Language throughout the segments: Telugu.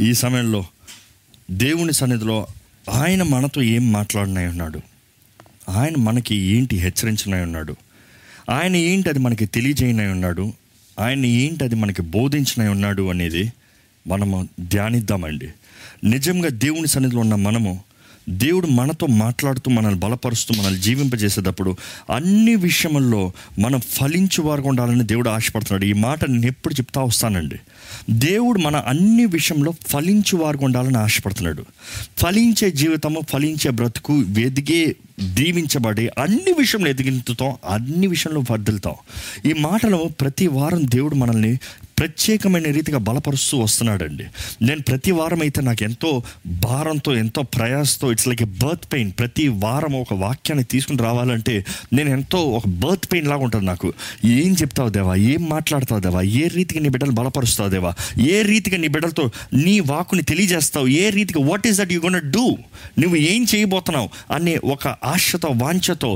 ఈ సమయంలో దేవుని సన్నిధిలో ఆయన మనతో ఏం మాట్లాడినాయి ఉన్నాడు? ఆయన మనకి ఏంటి హెచ్చరించినాయి ఉన్నాడు? ఆయన ఏంటి అది మనకి తెలియజేయనై ఉన్నాడు? ఆయన ఏంటి అది మనకి బోధించినై ఉన్నాడు అనేది మనము ధ్యానిద్దామండి. నిజంగా దేవుని సన్నిధిలో ఉన్న మనము దేవుడు మనతో మాట్లాడుతూ మనల్ని బలపరుస్తూ మనల్ని జీవింపజేసేటప్పుడు అన్ని విషయముల్లో మనం ఫలించు వారు ఉండాలని దేవుడు ఆశపడుతున్నాడు. ఈ మాట నేను ఎప్పుడు చెప్తా వస్తానండి. దేవుడు మన అన్ని విషయంలో ఫలించు వారు ఉండాలని ఆశపడుతున్నాడు. ఫలించే జీవితము ఫలించే బ్రతుకు వెదిగే దీవించబడి అన్ని విషయంలో ఎదిగించుతాం అన్ని విషయంలో వర్దిల్తాం ఈ మాటలు ప్రతి వారం దేవుడు మనల్ని ప్రత్యేకమైన రీతిగా బలపరుస్తూ వస్తున్నాడండి. నేను ప్రతి వారం అయితే నాకు ఎంతో భారంతో ఎంతో ప్రయాసతో it's like a birth pain ప్రతి వారం ఒక వాక్యాన్ని తీసుకుని రావాలంటే నేను ఎంతో ఒక బర్త్ పెయిన్ లాగా ఉంటుంది నాకు. ఏం చెప్తావు దేవా? ఏం మాట్లాడతావు దేవా? ఏ రీతిగా నీ బిడ్డలు బలపరుస్తావు దేవా? ఏ రీతిగా నీ బిడ్డలతో నీ వాకుని తెలియజేస్తావు? ఏ రీతిగా what is that you gonna do నువ్వు ఏం చేయబోతున్నావు? అనే ఒక ఆశతో వాంఛతో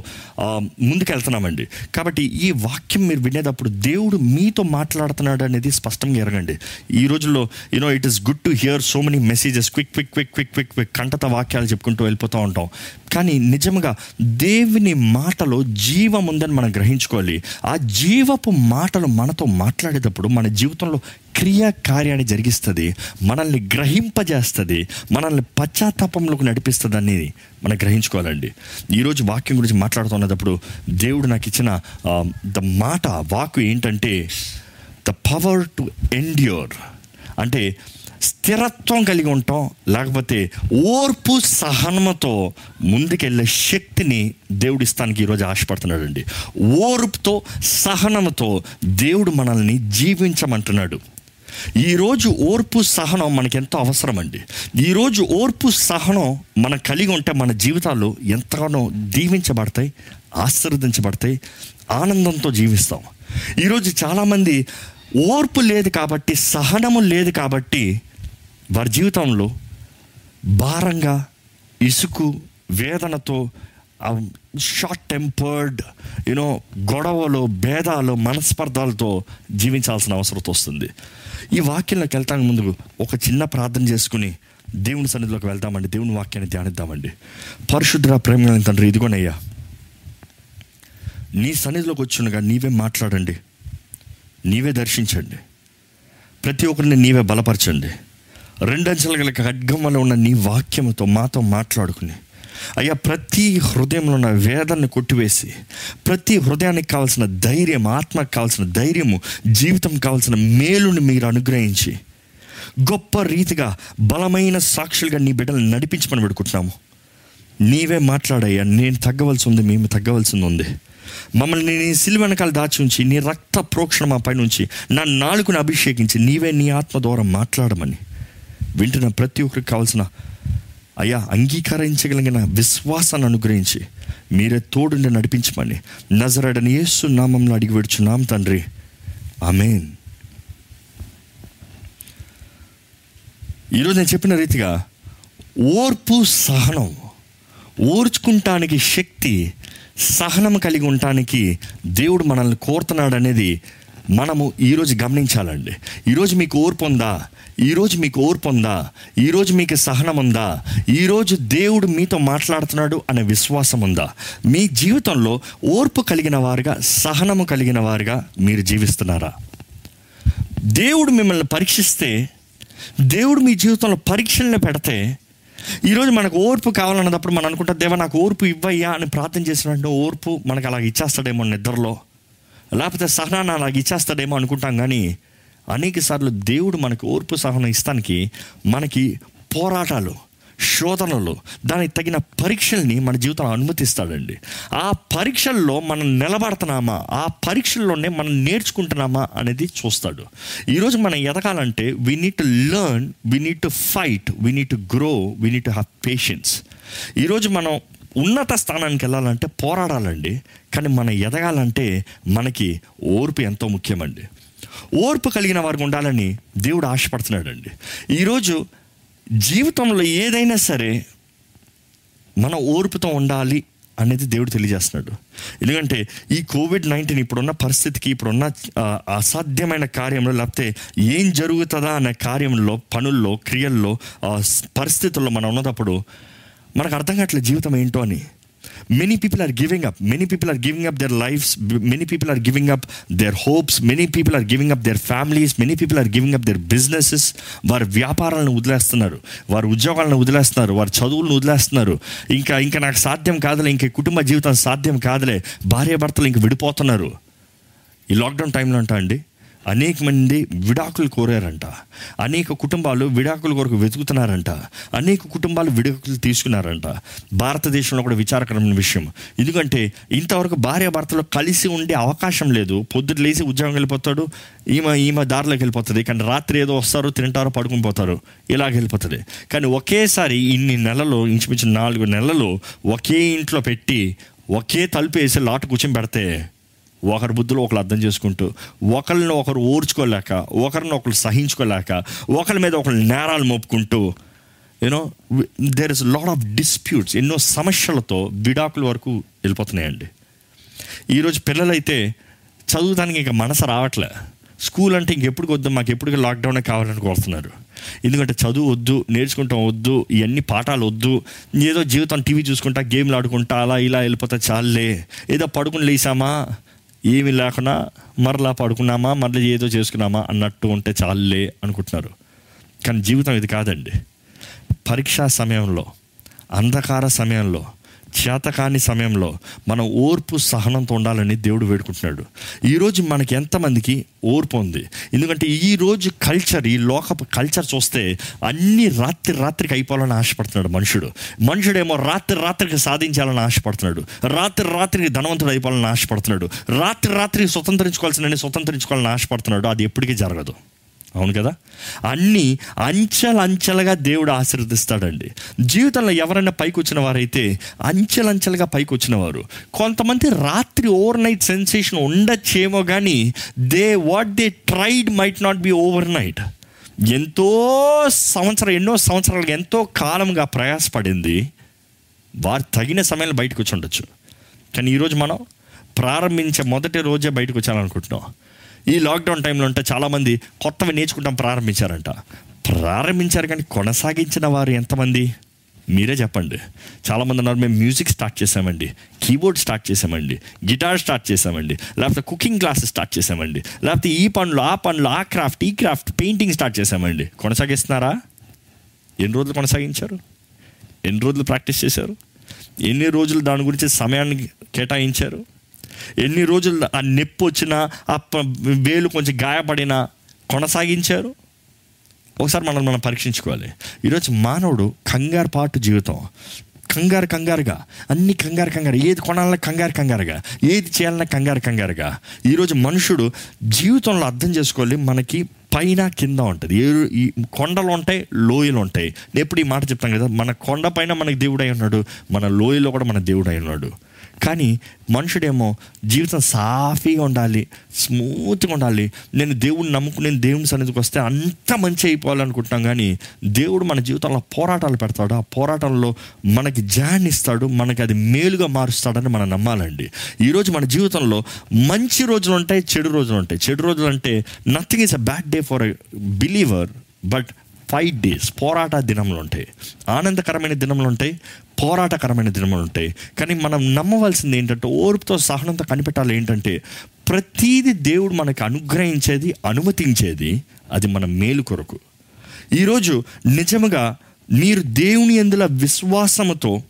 ముందుకెళ్తున్నామండి. కాబట్టి ఈ వాక్యం మీరు వినేటప్పుడు దేవుడు మీతో మాట్లాడుతున్నాడు అనేది స్పష్టంగా ఎరగండి. ఈ రోజుల్లో you know it is good to hear so many messages quick quick quick quick quick quick కంటత వాక్యాలు చెప్పుకుంటూ వెళ్ళిపోతూ ఉంటాం. కానీ నిజంగా దేవుని మాటలో జీవం ఉందని మనం గ్రహించుకోవాలి. ఆ జీవపు మాటలు మనతో మాట్లాడేటప్పుడు మన జీవితంలో క్రియాకార్యాన్ని జరిగిస్తుంది మనల్ని గ్రహింపజేస్తుంది మనల్ని పశ్చాత్తాపంలోకి నడిపిస్తుంది అనేది మనం గ్రహించుకోవాలండి. ఈరోజు వాక్యం గురించి మాట్లాడుతున్నప్పుడు దేవుడు నాకు ఇచ్చిన ద మాట వాక్ ఏంటంటే ద పవర్ టు ఎండ్యూర్. అంటే స్థిరత్వం కలిగి ఉంటాం లేకపోతే ఓర్పు సహనమతో ముందుకెళ్ళే శక్తిని దేవుడు ఇస్తానికి ఈరోజు ఆశపడుతున్నాడండి. ఓర్పుతో సహనముతో దేవుడు మనల్ని జీవించమంటున్నాడు. ఈరోజు ఓర్పు సహనం మనకెంతో అవసరం అండి ఈరోజు ఓర్పు సహనం మనం కలిగి ఉంటే మన జీవితాలు ఎంతగానో దీవించబడతాయి ఆశీర్వదించబడతాయి ఆనందంతో జీవిస్తాం. ఈరోజు చాలామంది ఓర్పు లేదు కాబట్టి సహనము లేదు కాబట్టి వారి జీవితంలో భారంగా ఇసుకు వేదనతో షార్ట్ టెంపర్డ్ యూనో గొడవలు భేదాలు మనస్పర్ధాలతో జీవించాల్సిన అవసరం వస్తుంది. ఈ వాక్యంలోకి వెళ్తానికి ముందు ఒక చిన్న ప్రార్థన చేసుకుని దేవుని సన్నిధిలోకి వెళ్తామండి దేవుని వాక్యాన్ని ధ్యానిద్దామండి. పరిశుద్ధ ప్రేమ తండ్రి ఇదిగోనయ్యా. నీ సన్నిధిలోకి వచ్చిండగా నీవే మాట్లాడండి. నీవే దర్శించండి. ప్రతి ఒక్కరిని నీవే బలపరచండి. రెండంచెల గల ఖడ్గంలో ఉన్న నీ వాక్యంతో మాతో మాట్లాడుకుని అయ్యా ప్రతి హృదయంలో ఉన్న వేదనని కొట్టివేసి ప్రతి హృదయానికి కావాల్సిన ధైర్యం ఆత్మకు కావాల్సిన ధైర్యము జీవితం కావాల్సిన మేలుని మీరు అనుగ్రహించి గొప్ప రీతిగా బలమైన సాక్షులుగా నీ బిడ్డలు నడిపించమని పెడుకుంటున్నాము నీవే మాట్లాడయ్యా నేను తగ్గవలసి ఉంది మేము తగ్గవలసింది ఉంది. మమ్మల్ని నీ సిలువ వెనకాల దాచి ఉంచి నీ రక్త ప్రోక్షణ మా పైన ఉంచి నా నాలుగుని అభిషేకించి నీవే నీ ఆత్మ ద్వారా మాట్లాడమని వింటున్న ప్రతి ఒక్కరికి కావాల్సిన అయ్యా అంగీకరించగలిగిన విశ్వాసాన్ని అనుగ్రహించి మీరే తోడుండి నడిపించమని నజరడని యేసు నామంలో అడిగి విడుచున్నాం తండ్రి. ఆమెన్. ఈరోజు నేను చెప్పిన రీతిగా ఓర్పు సహనం ఓర్చుకుంటానికి శక్తి సహనం కలిగి ఉండటానికి దేవుడు మనల్ని కోరుతున్నాడు అనేది మనము ఈరోజు గమనించాలండి. ఈరోజు మీకు ఓర్పు ఉందా? ఈరోజు మీకు ఓర్పు ఉందా? ఈరోజు మీకు సహనం ఉందా? ఈరోజు దేవుడు మీతో మాట్లాడుతున్నాడు అనే విశ్వాసం ఉందా? మీ జీవితంలో ఓర్పు కలిగిన వారుగా సహనము కలిగిన వారుగా మీరు జీవిస్తున్నారా? దేవుడు మిమ్మల్ని పరీక్షిస్తే దేవుడు మీ జీవితంలో పరీక్షల్ని పెడితే ఈరోజు మనకు ఓర్పు కావాలన్నప్పుడు మనం అనుకుంటా దేవా నాకు ఓర్పు ఇవ్వయ్యా అని ప్రార్థన చేసినట్టు ఓర్పు మనకు అలా ఇచ్చేస్తాడేమో నిద్రలో. లేకపోతే సహనాన్ని అలాగ ఇచ్చేస్తాడేమో అనుకుంటాం కానీ అనేక సార్లు దేవుడు మనకు ఓర్పు సహనం ఇస్తానికి మనకి పోరాటాలు శోధనలు దానికి తగిన పరీక్షల్ని మన జీవితంలో అనుమతిస్తాడండి. ఆ పరీక్షల్లో మనం నిలబడుతున్నామా? ఆ పరీక్షల్లోనే మనం నేర్చుకుంటున్నామా అనేది చూస్తాడు. ఈరోజు మనం ఎదగాలంటే we need to learn we need to fight we need to grow we need to have patience ఈరోజు మనం ఉన్నత స్థానానికి వెళ్ళాలంటే పోరాడాలండి. కానీ మనం ఎదగాలంటే మనకి ఓర్పు ఎంతో ముఖ్యమండి. ఓర్పు కలిగిన వారికి ఉండాలని దేవుడు ఆశపడుతున్నాడండి. ఈరోజు జీవితంలో ఏదైనా సరే మన ఓర్పుతో ఉండాలి అనేది దేవుడు తెలియజేస్తున్నాడు. ఎందుకంటే ఈ కోవిడ్ నైన్టీన్ ఇప్పుడున్న పరిస్థితికి ఇప్పుడున్న అసాధ్యమైన కార్యంలో లేకపోతే ఏం జరుగుతుందా అనే కార్యంలో పనుల్లో క్రియల్లో పరిస్థితుల్లో మనం ఉన్నప్పుడు మనకు అర్థం కావట్లేదు జీవితం ఏంటో అని. Many people are giving up many people are giving up their lifes many people are giving up their hopes many people are giving up their families many people are giving up their businesses వారి వ్యాపారాలను వదిలేస్తున్నారు. వారి ఉద్యోగాలను వదిలేస్తున్నారు. వారి చదువులను వదిలేస్తున్నారు. ఇంకా ఇంకా నాకు సాధ్యం కాదులే. ఇంక కుటుంబ జీవితం సాధ్యం కాదులే. భార్యాభర్తలు ఇంక విడిపోతున్నారు. ఈ లాక్డౌన్ టైంలో అంట అండి అనేక మంది విడాకులు కోరారంట. అనేక కుటుంబాలు విడాకుల కొరకు వెతుకుతున్నారంట. అనేక కుటుంబాలు విడాకులు తీసుకున్నారంట. భారతదేశంలో కూడా విచారకరమైన విషయం. ఎందుకంటే ఇంతవరకు భార్య భర్తలో కలిసి ఉండే అవకాశం లేదు. పొద్దుట లేచి ఉద్యోగం వెళ్ళిపోతాడు. ఈమె ఈమె దారిలోకి వెళ్ళిపోతుంది. కానీ రాత్రి ఏదో వస్తారు తింటారో పడుకుని పోతారు. ఇలాగ వెళ్ళిపోతుంది. కానీ ఒకేసారి ఇన్ని నెలలు ఇంచుమించు నాలుగు నెలలు ఒకే ఇంట్లో పెట్టి ఒకే తలుపు వేసి లాటు కూర్చొని పెడితే ఒకరి బుద్ధులు ఒకరు అర్థం చేసుకుంటూ ఒకరిని ఒకరు ఓర్చుకోలేక ఒకరిని ఒకరు సహించుకోలేక ఒకరి మీద ఒకరు నేరాలు మోపుకుంటూ you know there is lot of disputes ఎన్నో సమస్యలతో విడాకుల వరకు వెళ్ళిపోతున్నాయండి. ఈరోజు పిల్లలైతే చదువుతానికి ఇంకా మనసు రావట్లే. స్కూల్ అంటే ఇంకెప్పుడు వద్దు మాకు ఎప్పుడు లాక్డౌనే కావాలని కోరుతున్నారు. ఎందుకంటే చదువు వద్దు నేర్చుకుంటాం వద్దు ఇవన్నీ పాఠాలు వద్దు ఏదో జీవితం టీవీ చూసుకుంటా గేమ్లు ఆడుకుంటా అలా ఇలా వెళ్ళిపోతే చాలే ఏదో పడుకుని లేసామా? ఏమి లేకుండా మరలా పడుకున్నామా మరలా ఏదో చేసుకున్నామా అన్నట్టు ఉంటే చాలే అనుకుంటున్నారు. కానీ జీవితం ఇది కాదండి. పరీక్షా సమయంలో అంధకార సమయంలో చేతకాని సమయంలో మనం ఓర్పు సహనంతో ఉండాలని దేవుడు వేడుకుంటున్నాడు. ఈరోజు మనకి ఎంతమందికి ఓర్పు ఉంది? ఎందుకంటే ఈ రోజు కల్చర్ ఈ లోకపు కల్చర్ చూస్తే అన్ని రాత్రి రాత్రికి అయిపోవాలని ఆశపడుతున్నాడు మనుషుడు. మనుషుడేమో రాత్రి రాత్రికి సాధించాలని ఆశపడుతున్నాడు. రాత్రి రాత్రికి ధనవంతుడు అయిపోవాలని ఆశపడుతున్నాడు. రాత్రి రాత్రికి స్వతంత్రించుకోవాల్సిన స్వతంత్రించుకోవాలని ఆశపడుతున్నాడు. అది ఎప్పటికీ జరగదు. అవును కదా? అన్నీ అంచెలంచెలుగా దేవుడు ఆశీర్వదిస్తాడండి. జీవితంలో ఎవరైనా పైకి వచ్చిన వారైతే అంచెలంచెలుగా పైకి వచ్చిన వారు కొంతమంది రాత్రి ఓవర్ నైట్ సెన్సేషన్ ఉండొచ్చేమో కానీ they what they tried might not be overnight ఎంతో సంవత్సరం ఎన్నో సంవత్సరాలుగా ఎంతో కాలంగా ప్రయాసపడింది. వారు తగిన సమయంలో బయటకు వచ్చి ఉండొచ్చు. కానీ ఈరోజు మనం ప్రారంభించే మొదటి రోజే బయటకు వచ్చాలనుకుంటున్నాం ఈ లాక్డౌన్ టైంలో ఉంటే చాలామంది కొత్తవి నేర్చుకుంటాం ప్రారంభించారంట. ప్రారంభించారు కానీ కొనసాగించిన వారు ఎంతమంది? మీరే చెప్పండి. చాలామంది ఉన్నారు మేము మ్యూజిక్ స్టార్ట్ చేసామండి కీబోర్డ్ స్టార్ట్ చేసామండి గిటార్ స్టార్ట్ చేసామండి లేకపోతే కుకింగ్ క్లాసెస్ స్టార్ట్ చేసామండి లేకపోతే ఈ పనులు ఆ పనులు ఆ క్రాఫ్ట్ ఈ క్రాఫ్ట్ పెయింటింగ్ స్టార్ట్ చేసామండి కొనసాగిస్తున్నారా? ఎన్ని రోజులు కొనసాగించారు? ఎన్ని రోజులు ప్రాక్టీస్ చేశారు? ఎన్ని రోజులు దాని గురించి సమయాన్ని కేటాయించారు? ఎన్ని రోజులు ఆ నొప్పి వచ్చినా ఆ ప- వేలు కొంచెం గాయపడినా కొనసాగించారు? ఒకసారి మనం మనం పరీక్షించుకోవాలి. ఈరోజు మానవుడు కంగారు పాటు జీవితం. కంగారు కంగారుగా. అన్ని కంగారు కంగారు. ఏది కొనాలన్నా కంగారు కంగారుగా. ఏది చేయాలన్నా కంగారు కంగారుగా. ఈరోజు మనుషుడు జీవితంలో అర్థం చేసుకోవాలి మనకి పైన కింద ఉంటుంది. ఏ ఈ కొండలు ఉంటాయి లోయలు ఉంటాయి. నేను ఎప్పుడు ఈ మాట చెప్తాను కదా మన కొండ పైన మనకి దేవుడై ఉన్నాడు మన లోయలో కూడా మన దేవుడై ఉన్నాడు. కానీ మనుషుడేమో జీవితం సాఫీగా ఉండాలి స్మూత్గా ఉండాలి. నేను దేవుడిని నమ్ముకుని నేను దేవుని సన్నిధికి వస్తే అంత మంచి అయిపోవాలనుకుంటున్నాం కానీ దేవుడు మన జీవితంలో పోరాటాలు పెడతాడు. ఆ పోరాటంలో మనకి జాన్ ఇస్తాడు మనకి అది మేలుగా మారుస్తాడని మనం నమ్మాలండి. ఈరోజు మన జీవితంలో మంచి రోజులు ఉంటాయి చెడు రోజులు ఉంటాయి చెడు రోజులు అంటే nothing is a bad day for a believer but five days పోరాట దినములు ఉంటాయి. ఆనందకరమైన దినములు ఉంటాయి పోరాటకరమైన దినములు ఉంటాయి. కానీ మనం నమ్మవలసింది ఏంటంటే ఓర్పుతో సహనంతో కనిపెట్టాలి ఏంటంటే ప్రతీది దేవుడు మనకి అనుగ్రహించేది అనుమతించేది అది మన మేలు కొరకు. ఈరోజు నిజముగా మీరు దేవుని ఎందుల విశ్వాసముతో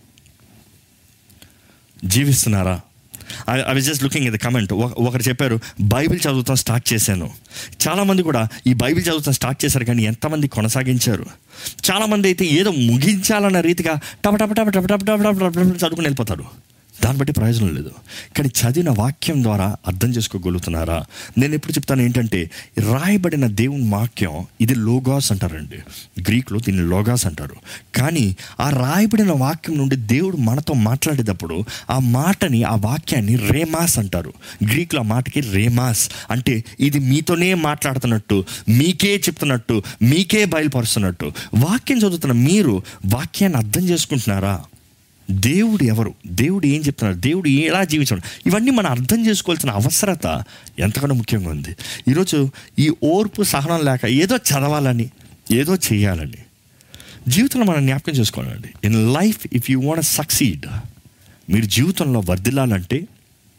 జీవిస్తున్నారా? I was just looking in the comment ఒకరు చెప్పారు బైబిల్ చదువుతాం స్టార్ట్ చేశాను చాలామంది కూడా ఈ బైబిల్ చదువుతాం స్టార్ట్ చేశారు కానీ ఎంతమంది కొనసాగించారు చాలామంది అయితే ఏదో ముగించాలన్న రీతిగా టప టప టప టప టప టప టప చదువుకుని వెళ్ళిపోతారు దాన్ని బట్టి ప్రయోజనం లేదు. కానీ చదివిన వాక్యం ద్వారా అర్థం చేసుకోగలుగుతున్నారా? నేను ఎప్పుడు చెప్తాను ఏంటంటే రాయబడిన దేవుని వాక్యం ఇది లోగాస్ అంటారండి. గ్రీక్లో దీన్ని లోగాస్ అంటారు. కానీ ఆ రాయబడిన వాక్యం నుండి దేవుడు మనతో మాట్లాడేటప్పుడు ఆ మాటని ఆ వాక్యాన్ని రేమాస్ అంటారు. గ్రీక్లో ఆ మాటకి రేమాస్ అంటే ఇది మీతోనే మాట్లాడుతున్నట్టు మీకే చెప్తున్నట్టు మీకే బయలుపరుస్తున్నట్టు. వాక్యం చదువుతున్న మీరు వాక్యాన్ని అర్థం చేసుకుంటున్నారా? దేవుడు ఎవరు? దేవుడు ఏం చెప్తున్నారు దేవుడు ఎలా జీవించాడు? ఇవన్నీ మనం అర్థం చేసుకోవాల్సిన అవసరత ఎంతగానో ముఖ్యంగా ఉంది. ఈరోజు ఈ ఓర్పు సహనం లేక ఏదో చదవాలని ఏదో చేయాలని జీవితంలో మనం జ్ఞాపకం చేసుకోవాలండి. In life if you want succeed మీరు జీవితంలో వర్ధిల్లాలంటే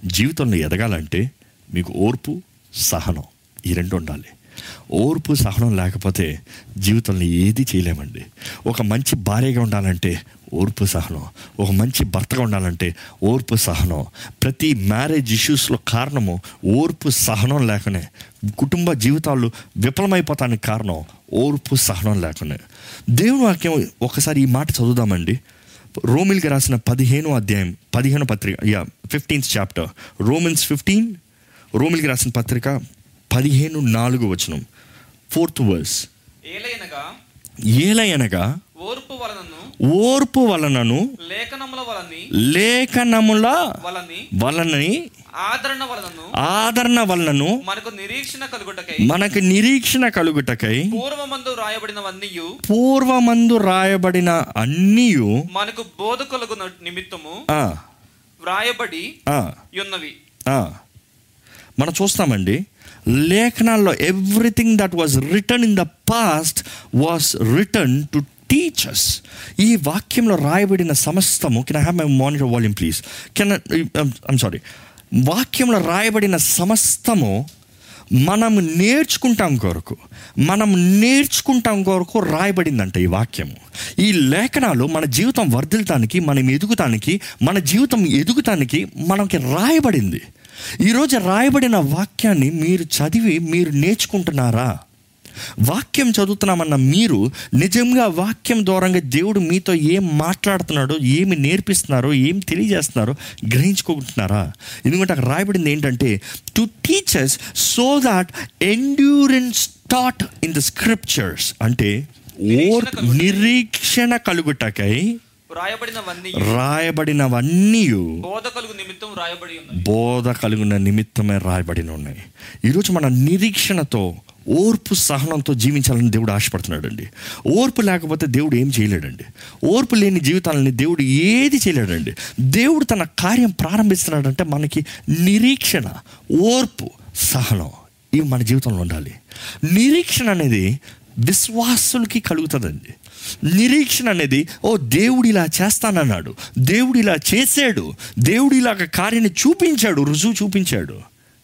జీవితంలో ఎదగాలంటే మీకు ఓర్పు సహనం ఈ రెండు ఉండాలి. ఓర్పు సహనం లేకపోతే జీవితంలో ఏది చేయలేమండి. ఒక మంచి భార్యగా ఉండాలంటే ఓర్పు సహనం. ఒక మంచి భర్తగా ఉండాలంటే ఓర్పు సహనం. ప్రతి మ్యారేజ్ ఇష్యూస్లో కారణము ఓర్పు సహనం లేకనే. కుటుంబ జీవితాలు విఫలమైపోతానికి కారణం ఓర్పు సహనం లేకనే. దేవుని వాక్యం ఒకసారి ఈ మాట చదువుదామండి. రోమిల్కి రాసిన పదిహేను అధ్యాయం పదిహేను పత్రిక yeah fifteenth chapter. Romans fifteen రోమిల్కి రాసిన పత్రిక పదిహేను నాలుగు వచనం. Fourth verse. ఏలైనగా ఏలయనగా ఓర్పు వలనను ఓర్పు వలనను లేఖనముల వలని లేఖనముల వలని వలని ఆదరణ వలనను ఆదరణ వలనను మనకు నిరీక్షణ కలుగుటకై మనకు నిరీక్షణ కలుగుటకై పూర్వమందు రాయబడినవన్నీ పూర్వమందు రాయబడిన అన్నీయు మనకు బోధ కలుగు నిమిత్తము వ్రాయబడి ఉన్నవి. మనం చూస్తామండి. లేఖనాల్లో everything that was written in the past was written to teach us ఈ వాక్యంలో రాయబడిన సమస్తము can have my monitor volume please can I'm sorry వాక్యంలో రాయబడిన సమస్తము మనం నేర్చుకుంటాం కొరకు మనం నేర్చుకుంటాం కొరకు రాయబడిందంట ఈ వాక్యము. ఈ లేఖనాలు మన జీవితం వర్ధిల్తానికి మనం ఎదుగుతానికి మన జీవితం ఎదుగుతానికి మనకి రాయబడింది. ఈరోజు రాయబడిన వాక్యాన్ని మీరు చదివి మీరు నేర్చుకుంటున్నారా? వాక్యం చదువుతున్నామన్న మీరు నిజంగా వాక్యం ద్వారంగా దేవుడు మీతో ఏం మాట్లాడుతున్నాడో ఏమి నేర్పిస్తున్నారో ఏం తెలియజేస్తున్నారో గ్రహించుకుంటున్నారా? ఎందుకంటే అక్కడ రాయబడింది ఏంటంటే to teach us so that endurance thought in the scriptures అంటే ఓర్ నిరీక్షణ కలుగుటకై. రాయబడినవన్నీ బోధ కలిగిన నిమిత్తమే రాయబడిన ఉన్నాయి ఈరోజు మన నిరీక్షణతో ఓర్పు సహనంతో జీవించాలని దేవుడు ఆశపడుతున్నాడు అండి ఓర్పు లేకపోతే దేవుడు ఏం చేయలేడండి. ఓర్పు లేని జీవితాలని దేవుడు ఏది చేయలేడండి. దేవుడు తన కార్యం ప్రారంభిస్తున్నాడంటే మనకి నిరీక్షణ ఓర్పు సహనం ఇవి మన జీవితంలో ఉండాలి. నిరీక్షణ అనేది విశ్వాసులకి కలుగుతుందండి. నిరీక్షణ అనేది ఓ దేవుడు ఇలా చేస్తానన్నాడు దేవుడు ఇలా చేశాడు దేవుడు ఇలాగ కార్యాన్ని చూపించాడు రుజువు చూపించాడు.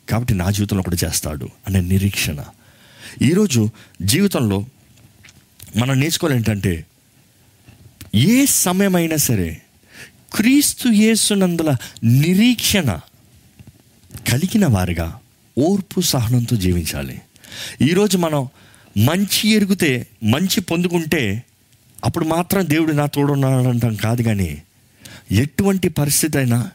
కాబట్టి నా జీవితంలో కూడా చేస్తాడు అనే నిరీక్షణ. ఈరోజు జీవితంలో మనం నేర్చుకోవాలి ఏంటంటే ఏ సమయమైనా సరే క్రీస్తు యేసునందుల నిరీక్షణ కలిగిన వారిగా ఓర్పు సహనంతో జీవించాలి. ఈరోజు మనం మంచి ఎరిగితే మంచి పొందుకుంటే అప్పుడు మాత్రం దేవుడు నా తోడున్నాడంటాం కాదు కానీ ఎటువంటి పరిస్థితి అయినా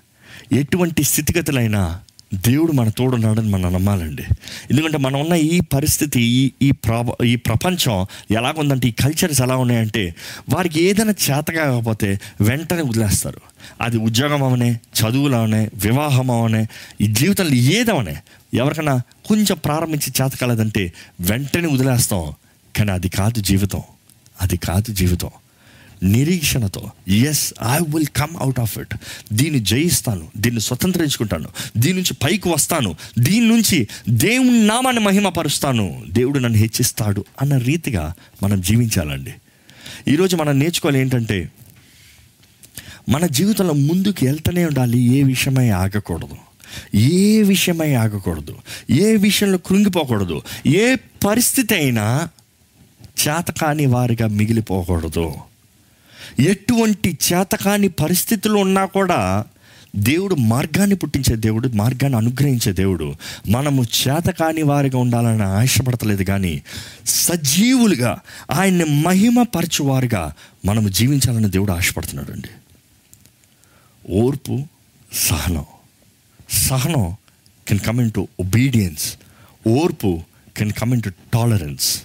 ఎటువంటి స్థితిగతులైనా దేవుడు మన తోడున్నాడని మనం నమ్మాలండి. ఎందుకంటే మనం ఉన్న ఈ పరిస్థితి ఈ ఈ ప్రాబ ఈ ప్రపంచం ఎలాగుందంటే ఈ కల్చర్స్ ఎలా ఉన్నాయంటే వారికి ఏదైనా చేత కాకపోతే వెంటనే వదిలేస్తారు. అది ఉద్యోగం అవనే చదువులు అవనే వివాహం అవనే ఈ జీవితంలో ఏదవనే ఎవరికైనా కొంచెం ప్రారంభించి చేత కాలేదంటే వెంటనే వదిలేస్తాం. కానీ అది కాదు జీవితం. అది కాదు జీవితం. నిరీక్షణతో yes I will come out of it దీన్ని జయిస్తాను దీన్ని స్వతంత్రించుకుంటాను దీని నుంచి పైకి వస్తాను దీని నుంచి దేవుని నామాన్ని మహిమపరుస్తాను. దేవుడు నన్ను హెచ్చిస్తాడు అన్న రీతిగా మనం జీవించాలండి. ఈరోజు మనం నేర్చుకోవాలి ఏంటంటే మన జీవితంలో ముందుకు వెళ్తూనే ఉండాలి ఏ విషయమై ఆగకూడదు. ఏ విషయమై ఆగకూడదు. ఏ విషయంలో కృంగిపోకూడదు. ఏ పరిస్థితి అయినా చేతకాని వారిగా మిగిలిపోకూడదు. ఎటువంటి చేతకాని పరిస్థితులు ఉన్నా కూడా దేవుడు మార్గాన్ని పుట్టించే దేవుడు మార్గాన్ని అనుగ్రహించే దేవుడు. మనము చేతకాని వారిగా ఉండాలని ఆశపడతలేదు కానీ సజీవులుగా ఆయన్ని మహిమపరచువారుగా మనము జీవించాలని దేవుడు ఆశపడుతున్నాడు అండి. ఓర్పు సహనం. సహనం can come into obedience ఓర్పు can come into tolerance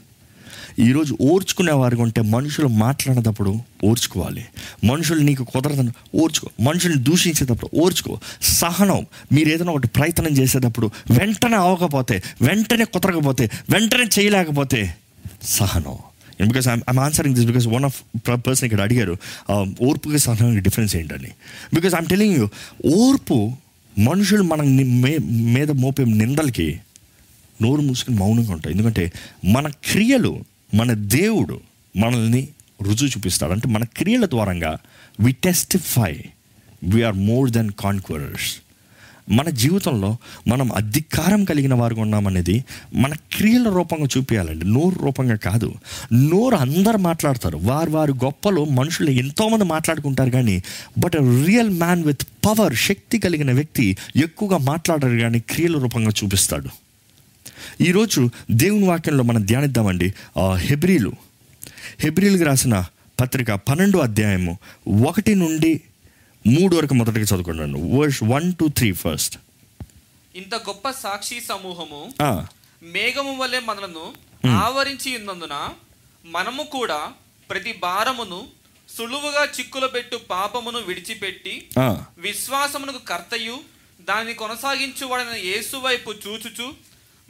ఈరోజు ఓర్చుకునే వారికి ఉంటే మనుషులు మాట్లాడేటప్పుడు ఓర్చుకోవాలి. మనుషులు నీకు కుదరదని ఓర్చుకో. మనుషుల్ని దూషించేటప్పుడు ఓర్చుకో. సహనం. మీరు ఏదైనా ఒకటి ప్రయత్నం చేసేటప్పుడు వెంటనే అవ్వకపోతే వెంటనే కుదరకపోతే వెంటనే చేయలేకపోతే సహనం. Because I'm answering this because one of person ఇక్కడ అడిగారు ఆ, ఓర్పుకి సహనానికి డిఫరెన్స్ ఏంటని. బికాస్ ఐమ్ టెలింగ్ యూ ఓర్పు మనుషులు మన మే- మీద మోపే నిందలకి నోరు మూసుకుని మౌనంగా ఉంటాయి. ఎందుకంటే మన క్రియలు మన దేవుడు మనల్ని రుజువు చూపిస్తాడు. అంటే మన క్రియల ద్వారంగా we testify we are more than conquerors మన జీవితంలో మనం అధికారం కలిగిన వారుగా ఉన్నామనేది మన క్రియల రూపంగా చూపించాలండి నోరు రూపంగా కాదు. నోరు అందరు మాట్లాడతారు. వారు వారి గొప్పలు మనుషులు ఎంతోమంది మాట్లాడుకుంటారు కానీ but real man with power శక్తి కలిగిన వ్యక్తి ఎక్కువగా మాట్లాడరు కానీ క్రియల రూపంగా చూపిస్తాడు. ఈరోజు దేవుని వాక్యంలో మనం ధ్యానిద్దామండి. హెబ్రీలు. హెబ్రీలకు రాసిన పత్రిక పన్నెండు అధ్యాయము ఒకటి నుండి మూడు వరకు మొదటిగా చదువుకున్నాను verse one two three first ఇంత గొప్ప సాక్షి సమూహము మేఘము వలె మనలను ఆవరించి ఉన్నందున మనము కూడా ప్రతి భారమును సులువుగా చిక్కుల పెట్టు పాపమును విడిచిపెట్టి విశ్వాసమునకు కర్తయు దాన్ని కొనసాగించువాడైన యేసు వైపు చూచుచు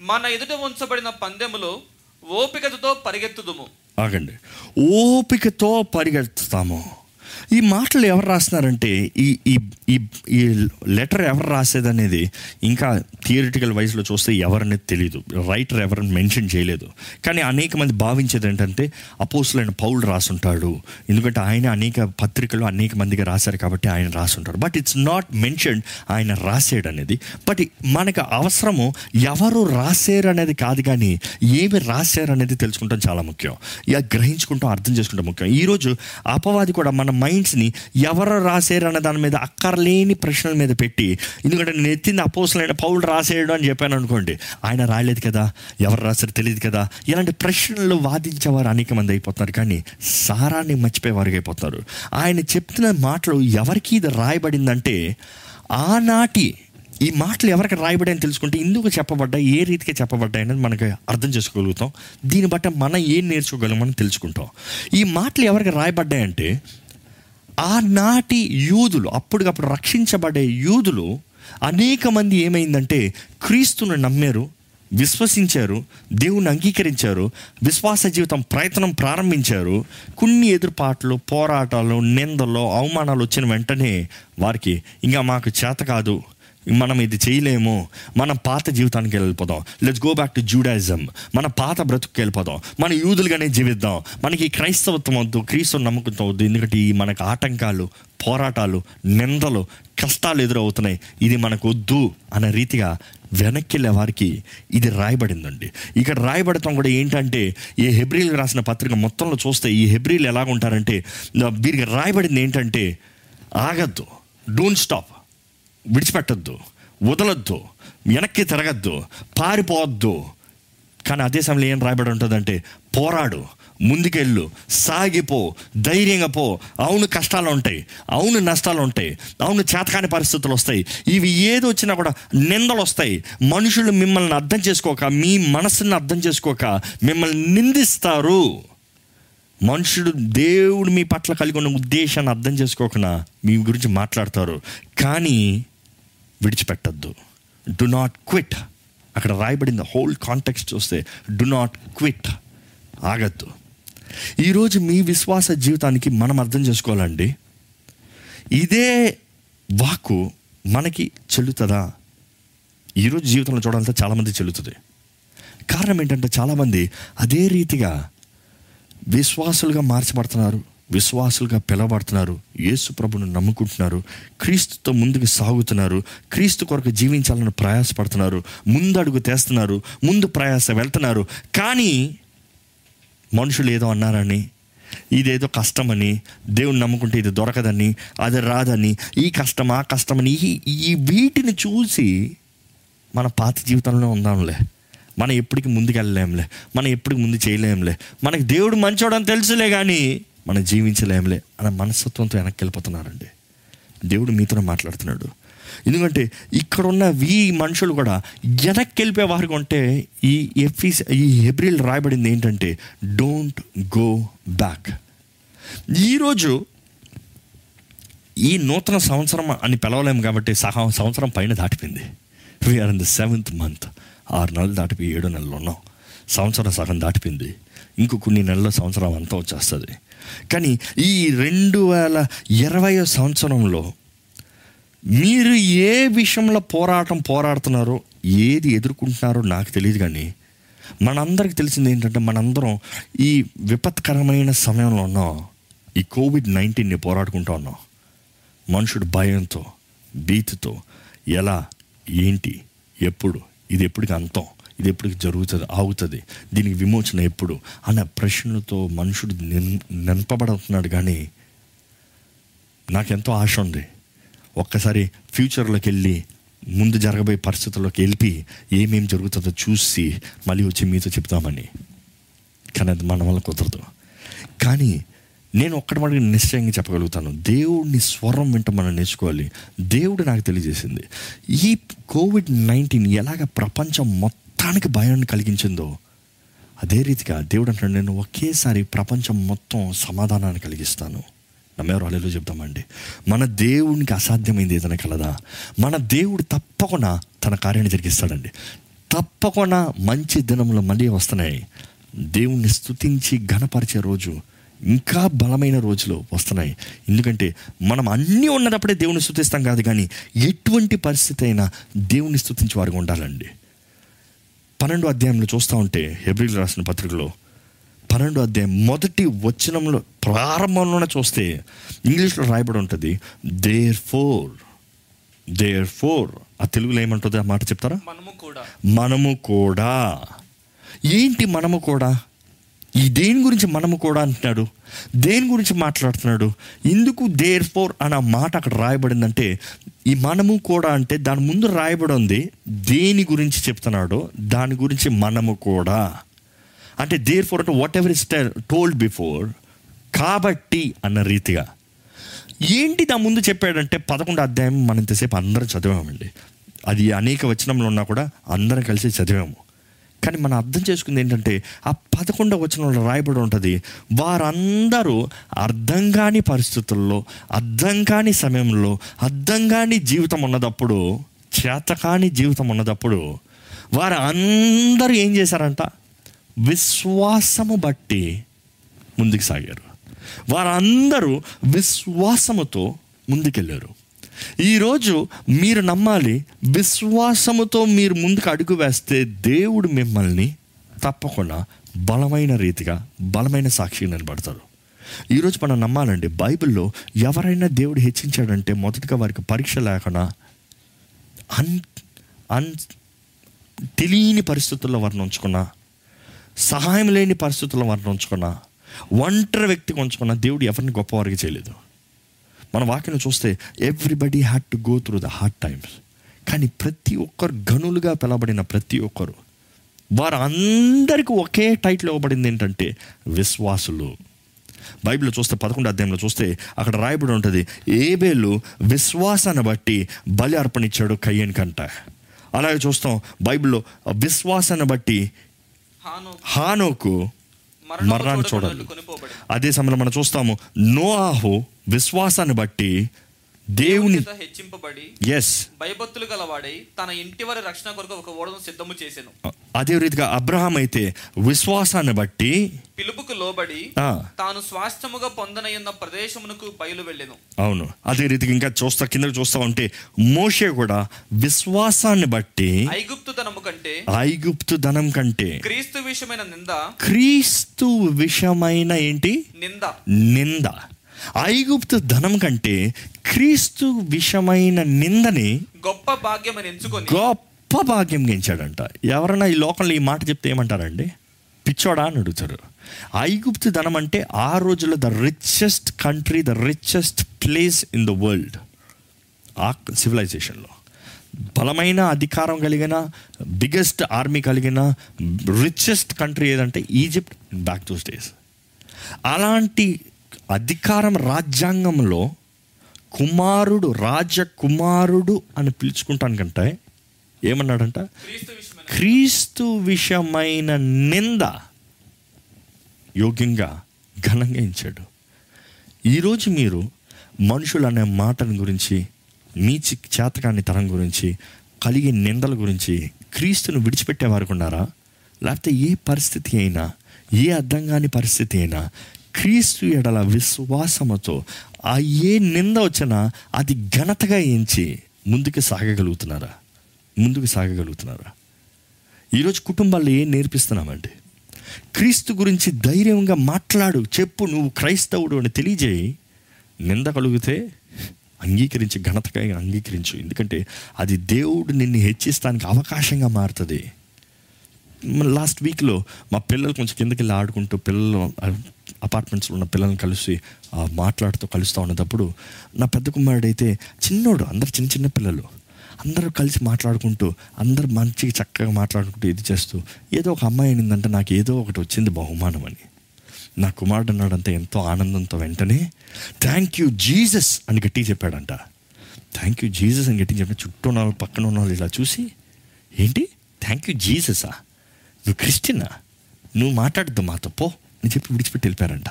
మన ఎదుట ఉంచబడిన పందెములో ఓపికతో పరిగెత్తుదుము. ఆగండి. ఓపికతో పరిగెత్తుతాము. ఈ మాటలు ఎవరు రాస్తున్నారంటే ఈ ఈ ఈ ఈ లెటర్ ఎవరు రాసేదనేది ఇంకా థియరిటికల్ వైజ్లో చూస్తే ఎవరనేది తెలియదు రైటర్ ఎవరిని మెన్షన్ చేయలేదు. కానీ అనేక మంది భావించేది ఏంటంటే అపోసులైన పౌలు రాసుంటాడు. ఎందుకంటే ఆయన అనేక పత్రికలు అనేక మందిగా రాశారు కాబట్టి ఆయన రాసుంటాడు. బట్ ఇట్స్ నాట్ మెన్షన్ ఆయన రాసాడు అనేది బట్ మనకు అవసరము ఎవరు రాశారు అనేది కాదు కానీ ఏమి రాశారు అనేది తెలుసుకుంటాం చాలా ముఖ్యం. ఇక గ్రహించుకుంటాం అర్థం చేసుకుంటాం ముఖ్యం. ఈరోజు అపవాది కూడా మన మైండ్స్ని ఎవరు రాశారు అన్న దాని మీద అక్కర్లేని ప్రశ్నల మీద పెట్టి ఎందుకంటే నేను ఎత్తింది అపోసలైన పౌరులు రాసేయడం అని చెప్పాను అనుకోండి ఆయన రాయలేదు కదా ఎవరు రాశారు తెలియదు కదా ఇలాంటి ప్రశ్నలు వాదించేవారు అనేక మంది అయిపోతున్నారు కానీ సారాన్ని మర్చిపోయేవారు అయిపోతున్నారు. ఆయన చెప్తున్న మాటలు ఎవరికి ఇది రాయబడిందంటే ఆనాటి ఈ మాటలు ఎవరికి రాయబడి అని తెలుసుకుంటే ఎందుకు చెప్పబడ్డాయి ఏ రీతిగా చెప్పబడ్డాయి అనేది మనకి అర్థం చేసుకోగలుగుతాం. దీన్ని బట్టి మనం ఏం నేర్చుకోగలమని తెలుసుకుంటాం. ఈ మాటలు ఎవరికి రాయబడ్డాయంటే ఆనాటి యూదులు అప్పటికప్పుడు రక్షించబడే యూదులు అనేక మంది ఏమైందంటే క్రీస్తును నమ్మారు విశ్వసించారు దేవుని అంగీకరించారు విశ్వాస జీవితం ప్రయత్నం ప్రారంభించారు. కొన్ని ఎదురుపాట్లు పోరాటాలు నిందలు అవమానాలు వచ్చిన వెంటనే వారికి ఇంకా మాకు చేత కాదు. మనం ఇది చేయలేము. మనం పాత జీవితానికి వెళ్ళిపోదాం. Let's go back to Judaism మన పాత బ్రతుకు వెళ్ళిపోదాం. మన యూదులుగానే జీవిద్దాం. మనకి ఈ క్రైస్తవత్వం వద్దు క్రీస్తు నమ్మకంతో వద్దు. ఎందుకంటే ఈ మనకు ఆటంకాలు పోరాటాలు నిందలు కష్టాలు ఎదురవుతున్నాయి. ఇది మనకు వద్దు అనే రీతిగా వెనక్కి వెళ్ళే వారికి ఇది రాయబడిందండి. ఇక్కడ రాయబడతాం కూడా ఏంటంటే ఈ హెబ్రిల్ రాసిన పత్రిక మొత్తంలో చూస్తే ఈ హెబ్రిల్ ఎలాగుంటారంటే వీరికి రాయబడింది ఏంటంటే ఆగద్దు. డోంట్ స్టాప్ విడిచిపెట్టద్దు వదలొద్దు వెనక్కి తిరగద్దు పారిపోవద్దు. కానీ అదే సమయంలో ఏం రాయబడి ఉంటుందంటే పోరాడు ముందుకెళ్ళు సాగిపో ధైర్యంగా పో. అవును కష్టాలు ఉంటాయి అవును నష్టాలు ఉంటాయి అవును చేతకాని పరిస్థితులు వస్తాయి. ఇవి ఏది వచ్చినా కూడా నిందలు వస్తాయి. మనుషులు మిమ్మల్ని అర్థం చేసుకోక మీ మనసుని అర్థం చేసుకోక మిమ్మల్ని నిందిస్తారు. మనుషుడు దేవుడు మీ పట్ల కలిగి ఉన్న ఉద్దేశాన్ని అర్థం చేసుకోకుండా మీ గురించి మాట్లాడతారు. కానీ విడిచిపెట్టద్దు. డు నాట్ క్విట్ అక్కడ రాయబడింది హోల్ కాంటెక్స్ట్ చూస్తే డు నాట్ క్విట్ ఆగద్దు. ఈరోజు మీ విశ్వాస జీవితానికి మనం అర్థం చేసుకోవాలండి. ఇదే వాక్కు మనకి చెల్లుతుందా? ఈరోజు జీవితంలో చూడాలంటే చాలామంది చెల్లుతుంది. కారణం ఏంటంటే చాలామంది అదే రీతిగా విశ్వాసులుగా మార్చబడుతున్నారు. విశ్వాసులుగా పిలవబడుతున్నారు. యేసు ప్రభును నమ్ముకుంటున్నారు. క్రీస్తుతో ముందుకు సాగుతున్నారు. క్రీస్తు కొరకు జీవించాలని ప్రయాసపడుతున్నారు. ముందడుగు తెస్తున్నారు. ముందు ప్రయాస వెళ్తున్నారు. కానీ మనుషులు ఏదో అన్నారని ఇదేదో కష్టమని దేవుని నమ్ముకుంటే ఇది దొరకదని అది రాదని ఈ కష్టం ఆ కష్టమని ఈ ఈ వీటిని చూసి మన పాత జీవితంలో ఉందాంలే. మనం ఎప్పటికి ముందుకు వెళ్ళలేంలే మనం ఎప్పటికి ముందు చేయలేంలే. మనకి దేవుడు మంచోడని తెలుసులే కానీ మనం జీవించలేములే అనే మనస్తత్వంతో వెనక్కి వెళ్ళిపోతున్నారండి. దేవుడు మీతో మాట్లాడుతున్నాడు. ఎందుకంటే ఇక్కడున్న ఈ మనుషులు కూడా వెనక్కి వెళ్ళిపోయే వారికి ఉంటే ఈ ఎఫీస్ ఈ హెబ్రిల్ రాయబడింది ఏంటంటే డోంట్ గో బ్యాక్ ఈరోజు ఈ నూతన సంవత్సరం అని పిలవలేము కాబట్టి సహా సంవత్సరం పైన దాటిపోయింది. We are in the seventh month ఆరు నెలలు దాటిపోయి ఏడు నెలలు ఉన్నాం. సంవత్సరం సగం దాటిపోయింది. ఇంకో కొన్ని నెలల సంవత్సరం అంతా వచ్చేస్తుంది. కానీ ఈ రెండు వేల ఇరవయో సంవత్సరంలో మీరు ఏ విషయంలో పోరాటం పోరాడుతున్నారో ఏది ఎదుర్కొంటున్నారో నాకు తెలియదు కానీ మనందరికి తెలిసింది ఏంటంటే మనందరం ఈ విపత్కరమైన సమయంలో ఉన్నాం. ఈ కోవిడ్ నైన్టీన్ని పోరాడుకుంటూ ఉన్నాం. మనుషుడు భయంతో భీతితో ఎలా ఏంటి ఎప్పుడు ఇది ఎప్పటికి అంతం. ఇది ఎప్పటికి జరుగుతుంది ఆగుతుంది. దీనికి విమోచన ఎప్పుడు? అన్న ప్రశ్నలతో మనుషుడు నిన్ నింపబడుతున్నాడు కానీ నాకెంతో ఆశ ఉంది. ఒక్కసారి ఫ్యూచర్లోకి వెళ్ళి ముందు జరగబోయే పరిస్థితుల్లోకి వెళ్ళి ఏమేమి జరుగుతుందో చూసి మళ్ళీ వచ్చి మీతో చెప్తామని కానీ అది మన వల్ల కుదరదు. కానీ నేను ఒక్కటి మనకి నిశ్చయంగా చెప్పగలుగుతాను. దేవుడిని స్వరం వింట మనం నేర్చుకోవాలి. దేవుడు నాకు తెలియజేసింది. ఈ కోవిడ్ నైన్టీన్ ఎలాగ ప్రపంచం మొత్తం మొత్తానికి భయాన్ని కలిగించిందో అదే రీతిగా దేవుడు అంటాడు నేను ఒకేసారి ప్రపంచం మొత్తం సమాధానాన్ని కలిగిస్తాను. నమ్మేవారు అల్లెలు చెప్తామండి మన దేవునికి అసాధ్యమైంది ఏదైనా కలదా? మన దేవుడు తప్పకుండా తన కార్యాన్ని జరిగిస్తాడండి. తప్పకుండా మంచి దినములు మళ్ళీ వస్తున్నాయి. దేవుణ్ణి స్తుతించి ఘనపరిచే రోజు ఇంకా బలమైన రోజులు వస్తున్నాయి. ఎందుకంటే మనం అన్నీ ఉన్నదప్పుడే దేవుని స్థుతిస్తాం కాదు కానీ ఎటువంటి పరిస్థితి అయినా దేవుని స్థుతించే వారికి ఉండాలండి. పన్నెండు అధ్యాయంలో చూస్తూ ఉంటే హెబ్రిల్ రాసిన పత్రికలో పన్నెండు అధ్యాయం మొదటి వచనంలో ప్రారంభంలోనే చూస్తే ఇంగ్లీష్లో రాయబడి ఉంటుంది దేర్ ఫోర్ దేర్ ఫోర్ ఆ తెలుగులో ఏమంటుంది? ఆ మాట చెప్తారా? మనము కూడా. మనము కూడా. ఏంటి మనము కూడా? ఈ దేని గురించి మనము కూడా అంటున్నాడు? దేని గురించి మాట్లాడుతున్నాడు? ఎందుకు దేర్ ఫోర్ అన్న మాట అక్కడ రాయబడిందంటే ఈ మనము కూడా అంటే దాని ముందు రాయబడి ఉంది దేని గురించి చెప్తున్నాడో దాని గురించి మనము కూడా. అంటే దేర్ ఫోర్ అంటే whatever is told before కాబట్టి అన్న రీతిగా. ఏంటి దాని ముందు చెప్పాడంటే పదకొండు అధ్యాయం మనం ఇంతసేపు అందరం చదివామండి. అది అనేక వచనంలో ఉన్నా కూడా అందరం కలిసి చదివాము. కానీ మనం అర్థం చేసుకుంది ఏంటంటే ఆ పదకొండవ వచనంలో రాయబడి ఉంటుంది వారందరూ అర్థం కాని పరిస్థితుల్లో అర్థం కాని సమయంలో అర్థం కాని జీవితం ఉన్నదప్పుడు చేతకాని జీవితం ఉన్నదప్పుడు వారు అందరూ ఏం చేశారంట? విశ్వాసము బట్టి ముందుకు సాగారు. వారందరూ విశ్వాసముతో ముందుకెళ్ళారు. ఈరోజు మీరు నమ్మాలి విశ్వాసముతో మీరు ముందుకు అడుగు వేస్తే దేవుడు మిమ్మల్ని తప్పకుండా బలమైన రీతిగా బలమైన సాక్షి నిలబడతారు. ఈరోజు మనం నమ్మాలండి బైబిల్లో ఎవరైనా దేవుడు హెచ్చించాడంటే మొదటిగా వారికి పరీక్ష లేకుండా అన్ అన్ తెలియని పరిస్థితుల్లో వారిని ఉంచుకున్నా సహాయం లేని పరిస్థితుల్లో వారిని ఉంచుకున్నా ఒంటరి వ్యక్తికి ఉంచుకున్నా దేవుడు ఎవరిని గొప్పవారికి చేయలేదు. మన వాక్యం చూస్తే everybody had to go through the hard times కానీ ప్రతి ఒక్కరు గనులుగా పిలబడిన ప్రతి ఒక్కరు వారు అందరికీ ఒకే టైటిల్ ఇవ్వబడింది ఏంటంటే విశ్వాసులు. బైబిల్లో చూస్తే పదకొండు అధ్యాయంలో చూస్తే అక్కడ రాయబడి ఉంటుంది ఏబేలు విశ్వాసాన్ని బట్టి బలి అర్పణించాడు కయ్యని కంట. అలాగే చూస్తాం బైబిల్లో విశ్వాసాన్ని బట్టి హాను హానోకు మరణాన్ని చూడాలి. అదే సమయంలో మనం చూస్తాము నోఆహు విశ్వాసాన్ని బట్టి దేవుని హెచ్చింపబడి ఎస్ భయభక్తులు గలవాడై తన ఇంటి వారి రక్షణ కొరకు ఒక ఓడను సిద్ధము చేసెను. అదే రీతిగా అబ్రహాం అయితే విశ్వాసాన్ని బట్టి పిలుపుకు లోబడి తాను స్వాస్థ్యముగా పొందనయ్యున్న ప్రదేశమునకు బయలు వెళ్ళెను. అవును. అదే రీతిగా ఇంకా చూస్తా కిందకి చూస్తా ఉంటే మోషే కూడా విశ్వాసాన్ని బట్టి ఐగుప్తు ధనము కంటే ఐగుప్తు ధనం కంటే క్రీస్తు విషయమైన నింద క్రీస్తు విషయమైన ఏంటి? నింద. నింద. ఐగుప్తు ధనం కంటే క్రీస్తు విషయమైన నిందని గొప్ప భాగ్యమని ఎంచుకొని గొప్ప భాగ్యం గెంచాడంట. ఎవరైనా ఈ లోకంలో ఈ మాట చెప్తే ఏమంటారండి? పిచ్చోడా అని అడుగుతారు. ఐగుప్తు ధనం అంటే ఆ రోజుల్లో the richest country the richest place in the world ఆ సివిలైజేషన్లో బలమైన అధికారం కలిగిన బిగ్గెస్ట్ ఆర్మీ కలిగిన రిచెస్ట్ కంట్రీ ఏదంటే ఈజిప్ట్ బ్యాక్ టు డేస్ అలాంటి అధికారం రాజ్యాంగంలో కుమారుడు రాజకుమారుడు అని పిలుచుకుంటాను కంటే ఏమన్నాడంట? క్రీస్తు విషయమైన నింద యోగ్యంగా ఘనంగా ఇచ్చాడు ఈరోజు మీరు మనుషులు అనే మాటల గురించి మీ చి- చేతకాని తరం గురించి కలిగే నిందల గురించి క్రీస్తును విడిచిపెట్టే వారికి ఉన్నారా? లేకపోతే ఏ పరిస్థితి అయినా ఏ అర్థం కాని పరిస్థితి అయినా క్రీస్తు ఎడల విశ్వాసముతో ఆ ఏ నింద వచ్చినా అది ఘనతగా ఎంచి ముందుకు సాగగలుగుతున్నారా? ముందుకు సాగగలుగుతున్నారా? ఈరోజు కుటుంబాల్లో ఏం నేర్పిస్తున్నామండి? క్రీస్తు గురించి ధైర్యంగా మాట్లాడు చెప్పు నువ్వు క్రైస్తవుడు అని తెలియజేయి. నింద కలిగితే అంగీకరించి ఘనతగా అంగీకరించు. ఎందుకంటే అది దేవుడు నిన్ను హెచ్చిస్తానికి అవకాశంగా మారుతుంది. లాస్ట్ వీక్లో మా పిల్లలు కొంచెం కిందకి వెళ్ళి ఆడుకుంటూ పిల్లలు అపార్ట్మెంట్స్లో ఉన్న పిల్లల్ని కలిసి మాట్లాడుతూ కలుస్తూ ఉన్నప్పుడు నా పెద్ద కుమారుడు అయితే చిన్నోడు అందరు చిన్న చిన్న పిల్లలు. అందరూ కలిసి మాట్లాడుకుంటూ అందరు మంచిగా చక్కగా మాట్లాడుకుంటూ ఇది చేస్తూ ఏదో ఒక అమ్మాయి అనిందంటే నాకు ఏదో ఒకటి వచ్చింది బహుమానం అని. నా కుమారుడు అన్నాడంటే ఎంతో ఆనందంతో వెంటనే థ్యాంక్ యూ జీసస్ అని గట్టి చెప్పాడంట. థ్యాంక్ యూ జీసస్ అని గట్టి చెప్పిన చుట్టూ ఉన్న వాళ్ళు పక్కన ఉన్న వాళ్ళు ఇలా చూసి ఏంటి? థ్యాంక్ యూ జీససా నువ్వు క్రిస్టియనా? నువ్వు మాట్లాడద్దు మాతో పో. అని చెప్పి విడిచిపెట్టి వెళ్ళిపోయారంట.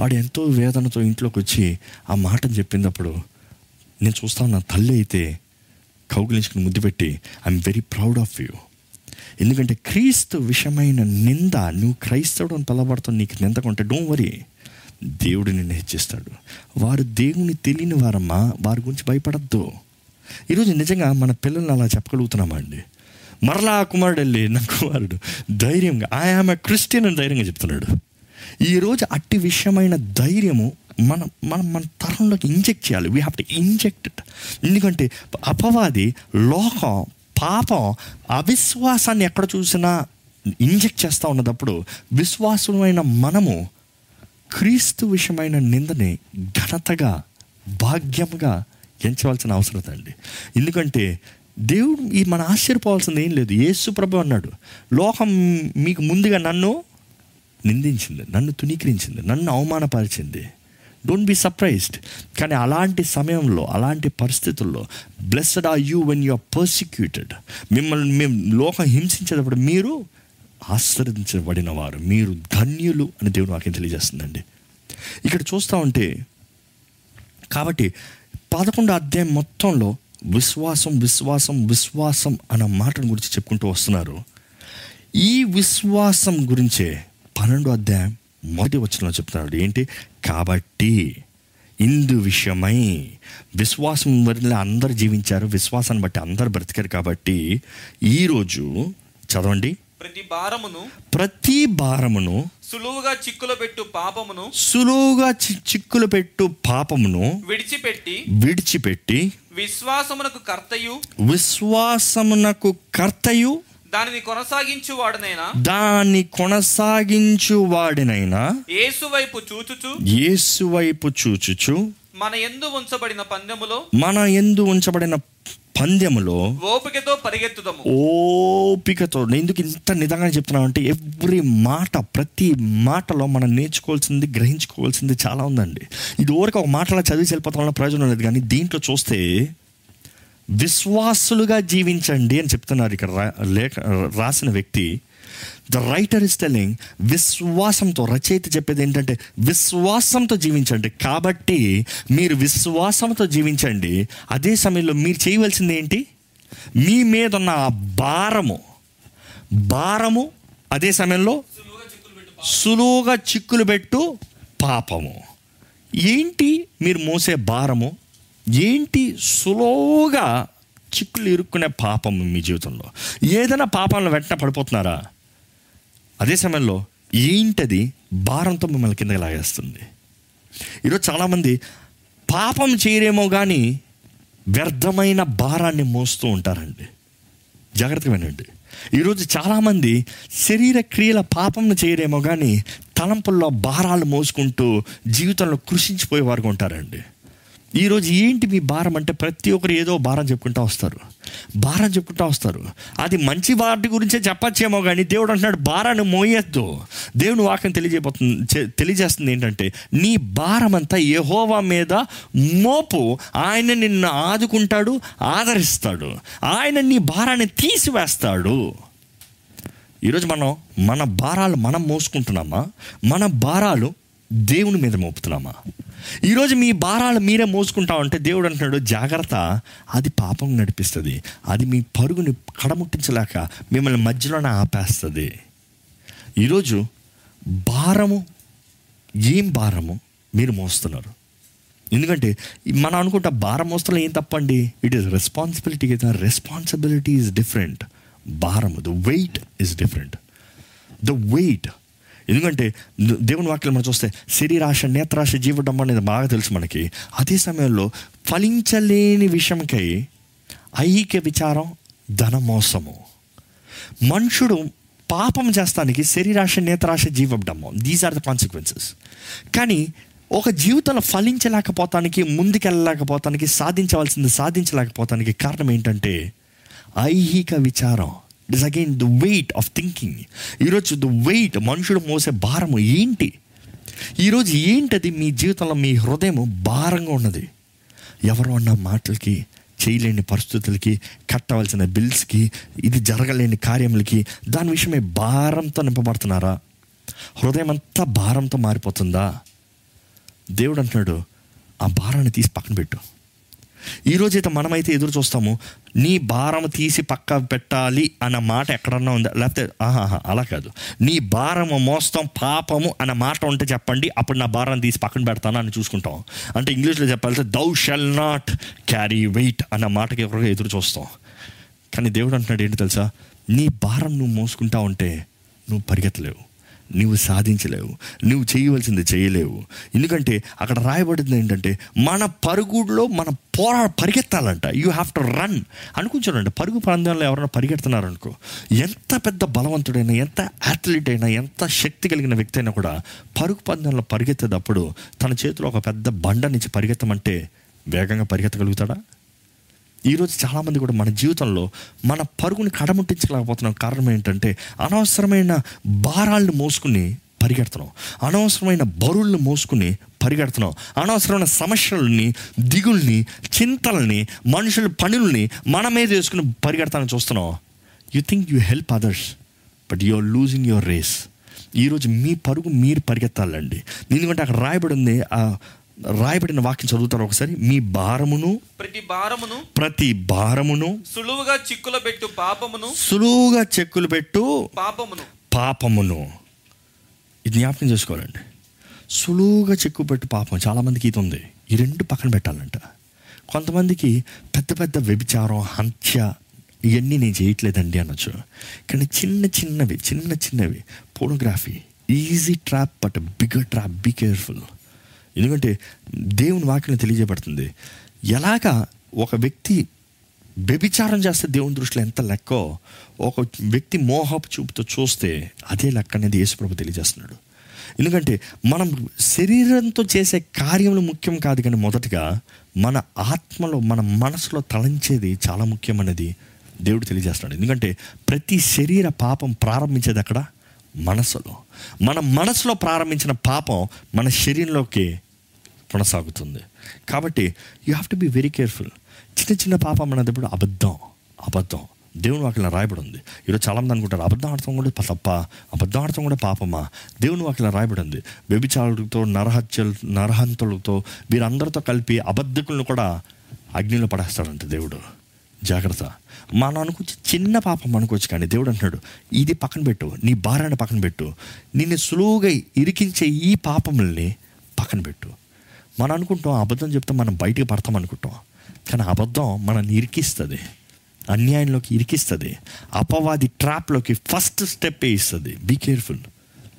వాడు ఎంతో వేదనతో ఇంట్లోకి వచ్చి ఆ మాటను చెప్పినప్పుడు నేను చూస్తా నా తల్లి అయితే కౌగిలించుకుని ముద్దు పెట్టి I'm very proud of you ఎందుకంటే క్రీస్తు విషయమైన నింద నువ్వు క్రైస్తవుడు అని పిలబడుతున్న నీకు నింద కొంటే డోంట్ వరీ దేవుడు నిన్ను హెచ్చిస్తాడు. వారు దేవుని తెలియని వారమ్మా వారి గురించి భయపడద్దు. ఈరోజు నిజంగా మన పిల్లల్ని అలా చెప్పగలుగుతున్నామా అండి? మరలా ఆ కుమారుడు. వెళ్ళి నా కుమారుడు ధైర్యంగా ఐఆమ్ క్రిస్టియన్ అని ధైర్యంగా చెప్తున్నాడు. ఈరోజు అట్టి విషయమైన ధైర్యము మనం మనం మన తరంలోకి ఇంజెక్ట్ చేయాలి. We have to inject it ఎందుకంటే అపవాది లోకం పాపం అవిశ్వాసాన్ని ఎక్కడ చూసినా ఇంజెక్ట్ చేస్తూ ఉన్నప్పుడు విశ్వాసమైన మనము క్రీస్తు విషయమైన నిందని ఘనతగా భాగ్యముగా ఎంచవలసిన అవసరం అండి ఎందుకంటే దేవుడు ఈ మన ఆశ్చర్యపోవాల్సింది ఏం లేదు. యేసు ప్రభు అన్నాడు లోకం మీకు ముందుగా నన్ను నిందించింది నన్ను తునీకరించింది నన్ను అవమానపరిచింది. డోంట్ బీ సర్ప్రైజ్డ్ కానీ అలాంటి సమయంలో అలాంటి పరిస్థితుల్లో blessed are you when you are persecuted మిమ్మల్ని మేము లోకం హింసించేటప్పుడు మీరు ఆశ్రదించబడిన వారు మీరు ధన్యులు అని దేవుడు వాక్యం తెలియజేస్తుందండి. ఇక్కడ చూస్తూ ఉంటే కాబట్టి పదకొండు అధ్యాయం మొత్తంలో విశ్వాసం విశ్వాసం విశ్వాసం అన్న మాటను గురించి చెప్పుకుంటూ వస్తున్నారు. ఈ విశ్వాసం గురించే పన్నెండు అధ్యాయం మొదటి వచనంలో చెప్తున్నాడు. ఏంటి? కాబట్టి ఇందు విషయమై విశ్వాసం వల్ల అందరు జీవించారు. విశ్వాసాన్ని బట్టి అందరు బ్రతికారు కాబట్టి ఈరోజు చదవండి. ప్రతి భారమును ప్రతి భారమును సులువుగా చిక్కులో పెట్టు పాపమును సులువుగా చి- చిక్కులు పెట్టు పాపమును విడిచిపెట్టి విడిచిపెట్టి విశ్వాసమునకు కర్తయు. విశ్వాసమునకు కర్తయు. దానిని కొనసాగించు వాడనైనా దాన్ని కొనసాగించు వాడినైనా యేసు వైపు చూచుచు. యేసు వైపు చూచుచు. మన ఎందు ఉంచబడిన పందెములో మన ఎందు ఉంచబడిన పందెములో ఓపికతో పరిగెత్తుదము. ఓపికతో. నేను ఎందుకు ఇంత నిజంగా చెప్తున్నాను అంటే ఎవ్రీ మాట ప్రతి మాటలో మనం నేర్చుకోవాల్సింది గ్రహించుకోవాల్సింది చాలా ఉందండి. ఇది ఊరికి ఒక మాటలో చదివి వెళ్ళిపోతాం ప్రయోజనం లేదు. కానీ దీంట్లో చూస్తే విశ్వాసులుగా జీవించండి అని చెప్తున్నారు ఇక్కడ రా- లేఖ రాసిన వ్యక్తి. ద రైటర్ ఇస్ టెలింగ్ విశ్వాసంతో రచయిత చెప్పేది ఏంటంటే విశ్వాసంతో జీవించండి. కాబట్టి మీరు విశ్వాసంతో జీవించండి. అదే సమయంలో మీరు చేయవలసింది ఏంటి? మీ మీద ఉన్న ఆ భారము భారము అదే సమయంలో సులువుగా చిక్కులు పెట్టు పాపము. ఏంటి మీరు మోసే భారము? ఏంటి సులువుగా చిక్కులు ఇరుక్కునే పాపము మీ జీవితంలో? ఏదైనా పాపంలో వెంటనే పడిపోతున్నారా? అదే సమయంలో ఏంటది? భారంతో మిమ్మల్ని కిందకి లాగేస్తుంది. ఈరోజు చాలామంది పాపం చేయరేమో కానీ వ్యర్థమైన భారాన్ని మోస్తూ ఉంటారండి. జాగ్రత్తగా వినండి. ఈరోజు చాలామంది శరీర క్రియల పాపంను చేయరేమో కానీ తలంపుల్లో భారాలు మోసుకుంటూ జీవితంలో కృషించిపోయే వారు ఉంటారండి. ఈరోజు ఏంటి మీ భారం అంటే ప్రతి ఒక్కరు ఏదో భారం చెప్పుకుంటూ వస్తారు. భారం చెప్పుకుంటూ వస్తారు. అది మంచి వాటి గురించే చెప్పచ్చేమో కానీ దేవుడు అంటున్నాడు భారాన్ని మోయొద్దు. దేవుని వాక్యం తెలియజేయబోతుంది తెలియజేస్తుంది ఏంటంటే నీ భారం అంతా యహోవా మీద మోపు. ఆయన నిన్ను ఆదుకుంటాడు ఆదరిస్తాడు. ఆయన నీ భారాన్ని తీసివేస్తాడు. ఈరోజు మనం మన భారాలు మనం మోసుకుంటున్నామా? మన భారాలు దేవుని మీద మోపుతున్నామా? ఈరోజు మీ భారాలు మీరే మోసుకుంటా ఉంటే దేవుడు అంటున్నాడు జాగ్రత్త అది పాపం నడిపిస్తుంది. అది మీ పరుగుని కడముట్టించలేక మిమ్మల్ని మధ్యలోనే ఆపేస్తుంది. ఈరోజు భారము ఏం భారము మీరు మోస్తున్నారు? ఎందుకంటే మనం అనుకుంటా భారం మోస్తలో ఏం తప్పండి? ఇట్ ఈస్ రెస్పాన్సిబిలిటీ కదా రెస్పాన్సిబిలిటీ ఈజ్ డిఫరెంట్ భారము the weight is different the weight ఎందుకంటే దేవుని వాక్యం మనం చూస్తే శరీరాశ నేత్రాశ జీవడం అనేది బాగా తెలుసు మనకి. అదే సమయంలో ఫలించలేని విషయంకై ఐక్య విచారం ధన మోసము మనుషుడు పాపం చేస్తానికి శరీరాశ నేత్రాశ జీవడము. దీస్ ఆర్ ద కాన్సిక్వెన్సెస్ కానీ ఒక జీవితంలో ఫలించలేకపోతానికి ముందుకెళ్ళలేకపోతానికి సాధించవలసింది సాధించలేకపోతానికి కారణం ఏంటంటే ఐహిక విచారం. It is again the weight of thinking ఈరోజు ద వెయిట్ మనుషుడు మోసే భారము ఏంటి? ఈరోజు ఏంటది మీ జీవితంలో మీ హృదయం భారంగా ఉన్నది? ఎవరు అన్న మాటలకి చేయలేని పరిస్థితులకి కట్టవలసిన బిల్స్కి ఇది జరగలేని కార్యములకి దాని విషయమే భారంతో నింపబడుతున్నారా? హృదయం అంతా భారంతో మారిపోతుందా? దేవుడు అంటున్నాడు ఆ భారాన్ని తీసి పక్కన పెట్టు. ఈరోజు అయితే మనమైతే ఎదురు చూస్తాము నీ భారం తీసి పక్క పెట్టాలి అన్న మాట ఎక్కడన్నా ఉందా? లేకపోతే ఆహాహా అలా కాదు. నీ భారము మోస్తాం పాపము అన్న మాట ఉంటే చెప్పండి అప్పుడు నా భారం తీసి పక్కన పెడతాను అని చూసుకుంటాం. అంటే ఇంగ్లీష్లో చెప్పాలంటే thou shalt not carry weight అన్న మాటకి ఎవరికి ఎదురు చూస్తాం. కానీ దేవుడు అంటున్నాడు ఏంటి తెలుసా? నీ భారం నువ్వు మోసుకుంటా ఉంటే నువ్వు పరిగెత్తలేవు. నువ్వు సాధించలేవు. నువ్వు చేయవలసింది చేయలేవు. ఎందుకంటే అక్కడ రాయబడింది ఏంటంటే మన పరుగుడులో మన పోరా పరిగెత్తాలంట. యూ హ్యావ్ టు రన్ అనుకుంటానండి పరుగు ప్రాంతంలో ఎవరైనా పరిగెడుతున్నారనుకో ఎంత పెద్ద బలవంతుడైనా ఎంత అథ్లీట్ అయినా ఎంత శక్తి కలిగిన వ్యక్తి అయినా కూడా పరుగు పందెంలో పరిగెత్తేటప్పుడు తన చేతిలో ఒక పెద్ద బండ నుంచి పరిగెత్తమంటే వేగంగా పరిగెత్తగలుగుతాడా? ఈరోజు చాలామంది కూడా మన జీవితంలో మన పరుగుని కడముట్టించలేకపోతున్నాం కారణం ఏంటంటే అనవసరమైన భారాలను మోసుకుని పరిగెడుతున్నాం. అనవసరమైన బరువులను మోసుకుని పరిగెడుతున్నాం. అనవసరమైన సమస్యలని దిగుల్ని చింతల్ని మనుషుల పనుల్ని మన మీద వేసుకుని పరిగెడతానని చూస్తున్నాం. You think you help others but you are losing your race ఈరోజు మీ పరుగు మీరు పరిగెత్తాలండి. ఎందుకంటే అక్కడ రాయబడి ఉంది ఆ రాయబడిన వాక్యం చదువుతారు ఒకసారి. మీ భారమును ప్రతి భారమును ప్రతి భారమును సులువుగా చిక్కుల పెట్టు పాపమును సులువుగా చెక్కులు పెట్టు పాపమును. పాపమును. ఇది జ్ఞాపకం చేసుకోవాలండి. సులువుగా చెక్కు పెట్టు పాపం. చాలామందికి ఇది ఉంది. ఈ రెండు పక్కన పెట్టాలంట. కొంతమందికి పెద్ద పెద్ద వ్యభిచారం హత్య ఇవన్నీ నేను చేయట్లేదండి అనొచ్చు. కానీ చిన్న చిన్నవి చిన్న చిన్నవి. Photography easy trap but bigger trap be careful ఎందుకంటే దేవుని వాక్యం తెలియజేయబడుతుంది. ఎలాగా ఒక వ్యక్తి వ్యభిచారం చేస్తే దేవుని దృష్టిలో ఎంత లెక్కో ఒక వ్యక్తి మోహపు చూపుతో చూస్తే అదే లెక్క అనేది యేసుప్రభు తెలియజేస్తున్నాడు. ఎందుకంటే మనం శరీరంతో చేసే కార్యములు ముఖ్యం కాదు కానీ మొదటగా మన ఆత్మలో మన మనసులో తలంచేది చాలా ముఖ్యమైనది దేవుడు తెలియజేస్తున్నాడు. ఎందుకంటే ప్రతి శరీర పాపం ప్రారంభించేది అక్కడ మనసులో. మన మనసులో ప్రారంభించిన పాపం మన శరీరంలోకి కొనసాగుతుంది. కాబట్టి you have to be very careful చిన్న చిన్న పాపం అన్నప్పుడు అబద్ధం అబద్ధం. దేవుని వాక్యం రాయబడి ఉంది ఈరోజు చాలామంది అనుకుంటారు అబద్ధం ఆడటం కూడా తప్ప అబద్ధం ఆడటం కూడా పాపమా? దేవుని వాక్యం రాయబడి ఉంది వ్యభిచారులతో నరహత్యలు నరహంతులతో వీరందరితో కలిపి అబద్ధకులను కూడా అగ్నిలో పడేస్తాడంట దేవుడు. జాగ్రత్త. మనం అనుకోవచ్చు చిన్న పాపం అనుకోవచ్చు కానీ దేవుడు అంటున్నాడు ఇది పక్కన పెట్టు నీ భారాన్ని పక్కన పెట్టు. నిన్ను సులువుగా ఇరికించే ఈ పాపముల్ని పక్కన పెట్టు. మనం అనుకుంటాం అబద్ధం చెప్తే మనం బయటకు పడతాం అనుకుంటాం. కానీ అబద్ధం మనల్ని ఇరికిస్తుంది. అన్యాయంలోకి ఇరికిస్తుంది. అపవాది ట్రాప్లోకి ఫస్ట్ స్టెప్ వేయిస్తుంది బీ కేర్ఫుల్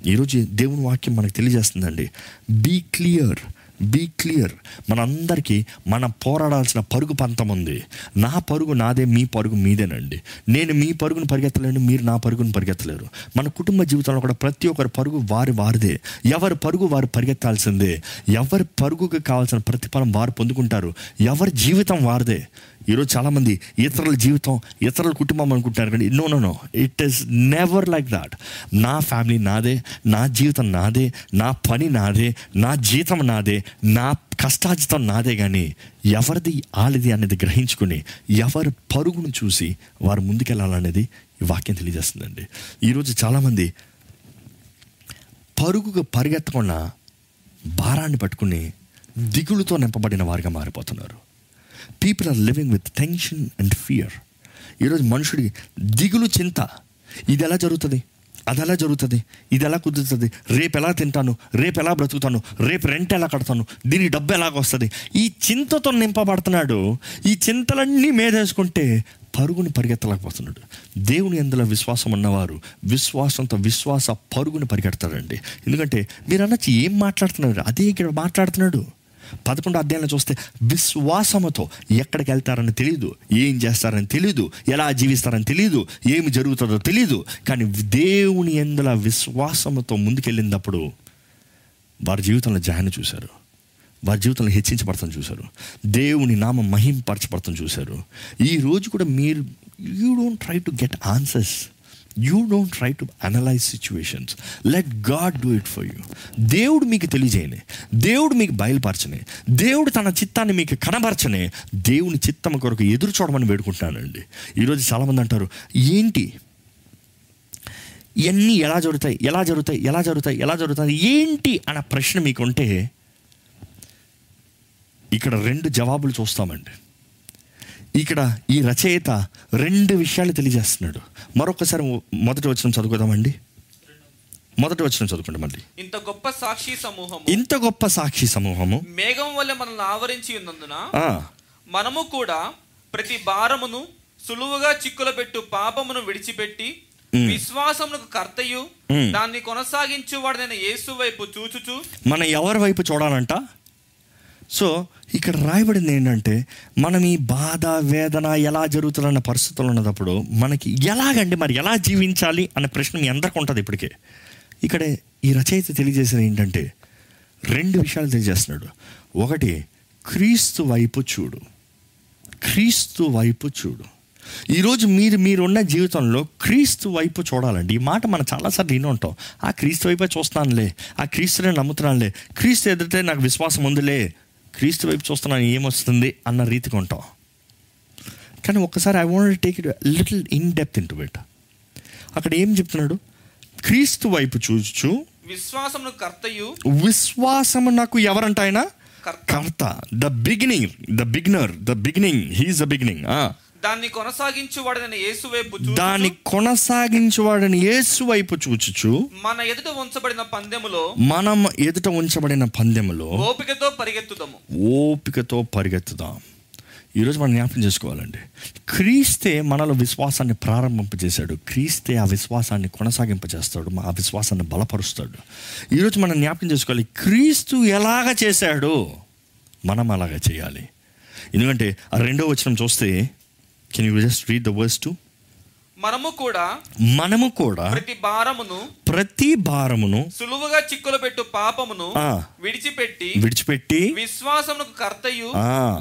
ఈరోజు దేవుని వాక్యం మనకు తెలియజేస్తుందండి. బీ క్లియర్ బీ క్లియర్ మనందరికీ మనం పోరాడాల్సిన పరుగు పంతం ఉంది. నా పరుగు నాదే మీ పరుగు మీదేనండి. నేను మీ పరుగును పరిగెత్తలేను మీరు నా పరుగును పరిగెత్తలేరు. మన కుటుంబ జీవితంలో కూడా ప్రతి ఒక్కరి పరుగు వారి వారిదే. ఎవరి పరుగు వారు పరిగెత్తాల్సిందే. ఎవరి పరుగుకి కావాల్సిన ప్రతిఫలం వారు పొందుకుంటారు. ఎవరి జీవితం వారిదే. ఈరోజు చాలామంది ఇతరుల జీవితం ఇతరుల కుటుంబం అనుకుంటున్నారు కానీ no no no it is never like that నా ఫ్యామిలీ నాదే నా జీవితం నాదే నా పని నాదే నా జీతం నాదే నా కష్టాజితం నాదే కానీ ఎవరిది ఆలిది అనేది గ్రహించుకుని ఎవరి పరుగును చూసి వారు ముందుకెళ్ళాలనేది ఈ వాక్యం తెలియజేస్తుందండి. ఈరోజు చాలామంది పరుగుగా పరిగెత్తకుండా భారాన్ని పట్టుకుని దిగులుతో నింపబడిన వారిగా మారిపోతున్నారు. People are living with tension and fear ఈరోజు మనుషుడికి దిగులు చింత. ఇది ఎలా జరుగుతుంది? అది ఎలా జరుగుతుంది? ఇది ఎలా కుదురుతుంది? రేపు ఎలా తింటాను? రేపు ఎలా బ్రతుకుతాను? రేపు రెంట్ ఎలా కడతాను? దీని డబ్బు ఎలాగొస్తుంది ఈ చింతతో నింపబడుతున్నాడు. ఈ చింతలన్నీ మేదేసుకుంటే పరుగుని పరిగెత్తలేకపోతున్నాడు. దేవుని ఎందులో విశ్వాసం ఉన్నవారు విశ్వాసంతో విశ్వాస పరుగుని పరిగెడతాడండి ఎందుకంటే మీరు అనొచ్చు ఏం మాట్లాడుతున్నారు అదే ఇక్కడ మాట్లాడుతున్నాడు. పదకొండు అధ్యాయంలో చూస్తే విశ్వాసముతో ఎక్కడికి వెళ్తారని తెలియదు ఏం చేస్తారని తెలియదు ఎలా జీవిస్తారని తెలియదు ఏమి జరుగుతుందో తెలియదు కానీ దేవుని ఎందుల విశ్వాసముతో ముందుకెళ్ళినప్పుడు వారి జీవితంలో జాయిన్ చూశారు. వారి జీవితంలో హెచ్చించబడతాం చూశారు. దేవుని నామ మహింపరచబడతాం చూశారు. ఈ రోజు కూడా మీరు you don't try to get answers you don't try to analyse situations let God do it for you దేవుడు మీకు తెలియజేయని. దేవుడు మీకు బయలుపరచని. దేవుడు తన చిత్తాన్ని మీకు కనబరచని. దేవుని చిత్తం కొరకు ఎదురు చూడమని వేడుకుంటున్నానండి. ఈరోజు చాలామంది అంటారు ఏంటి? ఇవన్నీ ఎలా జరుగుతాయి? ఎలా జరుగుతాయి? ఎలా జరుగుతాయి? ఎలా జరుగుతాయి? ఏంటి? అన్న ప్రశ్న మీకుంటే ఇక్కడ రెండు జవాబులు చూస్తామండి. ఇక్కడ ఈ రచయిత రెండు విషయాలు తెలియజేస్తున్నాడు. మరొకసారి మొదటి వచ్చిన చదువుకుందామండి. మొదటి వచ్చిన చదువుకోండి మళ్ళీ ఇంత గొప్ప సాక్షి సమూహము ఇంత గొప్ప సాక్షి సమూహము. మేఘం వల్ల మనల్ని ఆవరించి ఉన్నందున మనము కూడా ప్రతి భారమును సులువుగా చిక్కులబెట్టు పాపమును విడిచిపెట్టి విశ్వాసమునకు కర్తయు. దాన్ని కొనసాగించువాడైన యేసు వైపు చూచుచు మన ఎవరి వైపు చూడాలంట? సో ఇక్కడ రాయబడింది ఏంటంటే మనం ఈ బాధ వేదన ఎలా జరుగుతుందన్న పరిస్థితులు ఉన్నప్పుడు మనకి ఎలాగండి మరి ఎలా జీవించాలి అనే ప్రశ్న మీ అందరికి ఉంటుంది ఇప్పటికే. ఇక్కడే ఈ రచయిత తెలియజేసేది ఏంటంటే రెండు విషయాలు తెలియజేస్తున్నాడు. ఒకటి క్రీస్తు వైపు చూడు. క్రీస్తు వైపు చూడు. ఈరోజు మీరు మీరున్న జీవితంలో క్రీస్తు వైపు చూడాలండి. ఈ మాట మనం చాలాసార్లు విని ఉంటాం. ఆ క్రీస్తు వైపే చూస్తానులే ఆ క్రీస్తునే నమ్ముతున్నానులే క్రీస్తు ఎదుటే నాకు విశ్వాసం ఉందిలే క్రీస్తు వైపు చూస్తున్నాను ఏమొస్తుంది అన్న రీతికి ఉంటాం. కానీ ఒక్కసారి I want take it little in depth into it అక్కడ ఏం చెప్తున్నాడు? క్రీస్తు వైపు చూచు. విశ్వాసమునకు కర్తయు. విశ్వాసము నాకు ఎవరంట ఆయన? కర్త. కర్త. The beginning the beginner the beginning he is the beginning దాన్ని కొనసాగించువాడైన యేసు వైపు దాన్ని కొనసాగించువాడని యేసు వైపు చూచుచు. మన ఎదుట ఉంచబడిన పందెములో మనం ఎదుట ఉంచబడిన పందెములో ఓపికతో పరిగెత్తుదము. ఓపికతో పరిగెత్తుదాం. ఈరోజు మనం జ్ఞాపకం చేసుకోవాలండి. క్రీస్తే మనలో విశ్వాసాన్ని ప్రారంభింపజేశాడు. క్రీస్తే ఆ విశ్వాసాన్ని కొనసాగింపజేస్తాడు. ఆ విశ్వాసాన్ని బలపరుస్తాడు. ఈరోజు మనం జ్ఞాపకం చేసుకోవాలి. క్రీస్తు ఎలాగ చేశాడు? మనం అలాగ చేయాలి. ఎందుకంటే ఆ రెండో వచనం చూస్తే can you just read the verse two మనము కూడా మనము కూడా ప్రతి భారమును ప్రతి భారమును సులువుగా చిక్కులు పెట్టు పాపమును. విడిచిపెట్టి విడిచిపెట్టి విశ్వాసమునకు కర్తయు.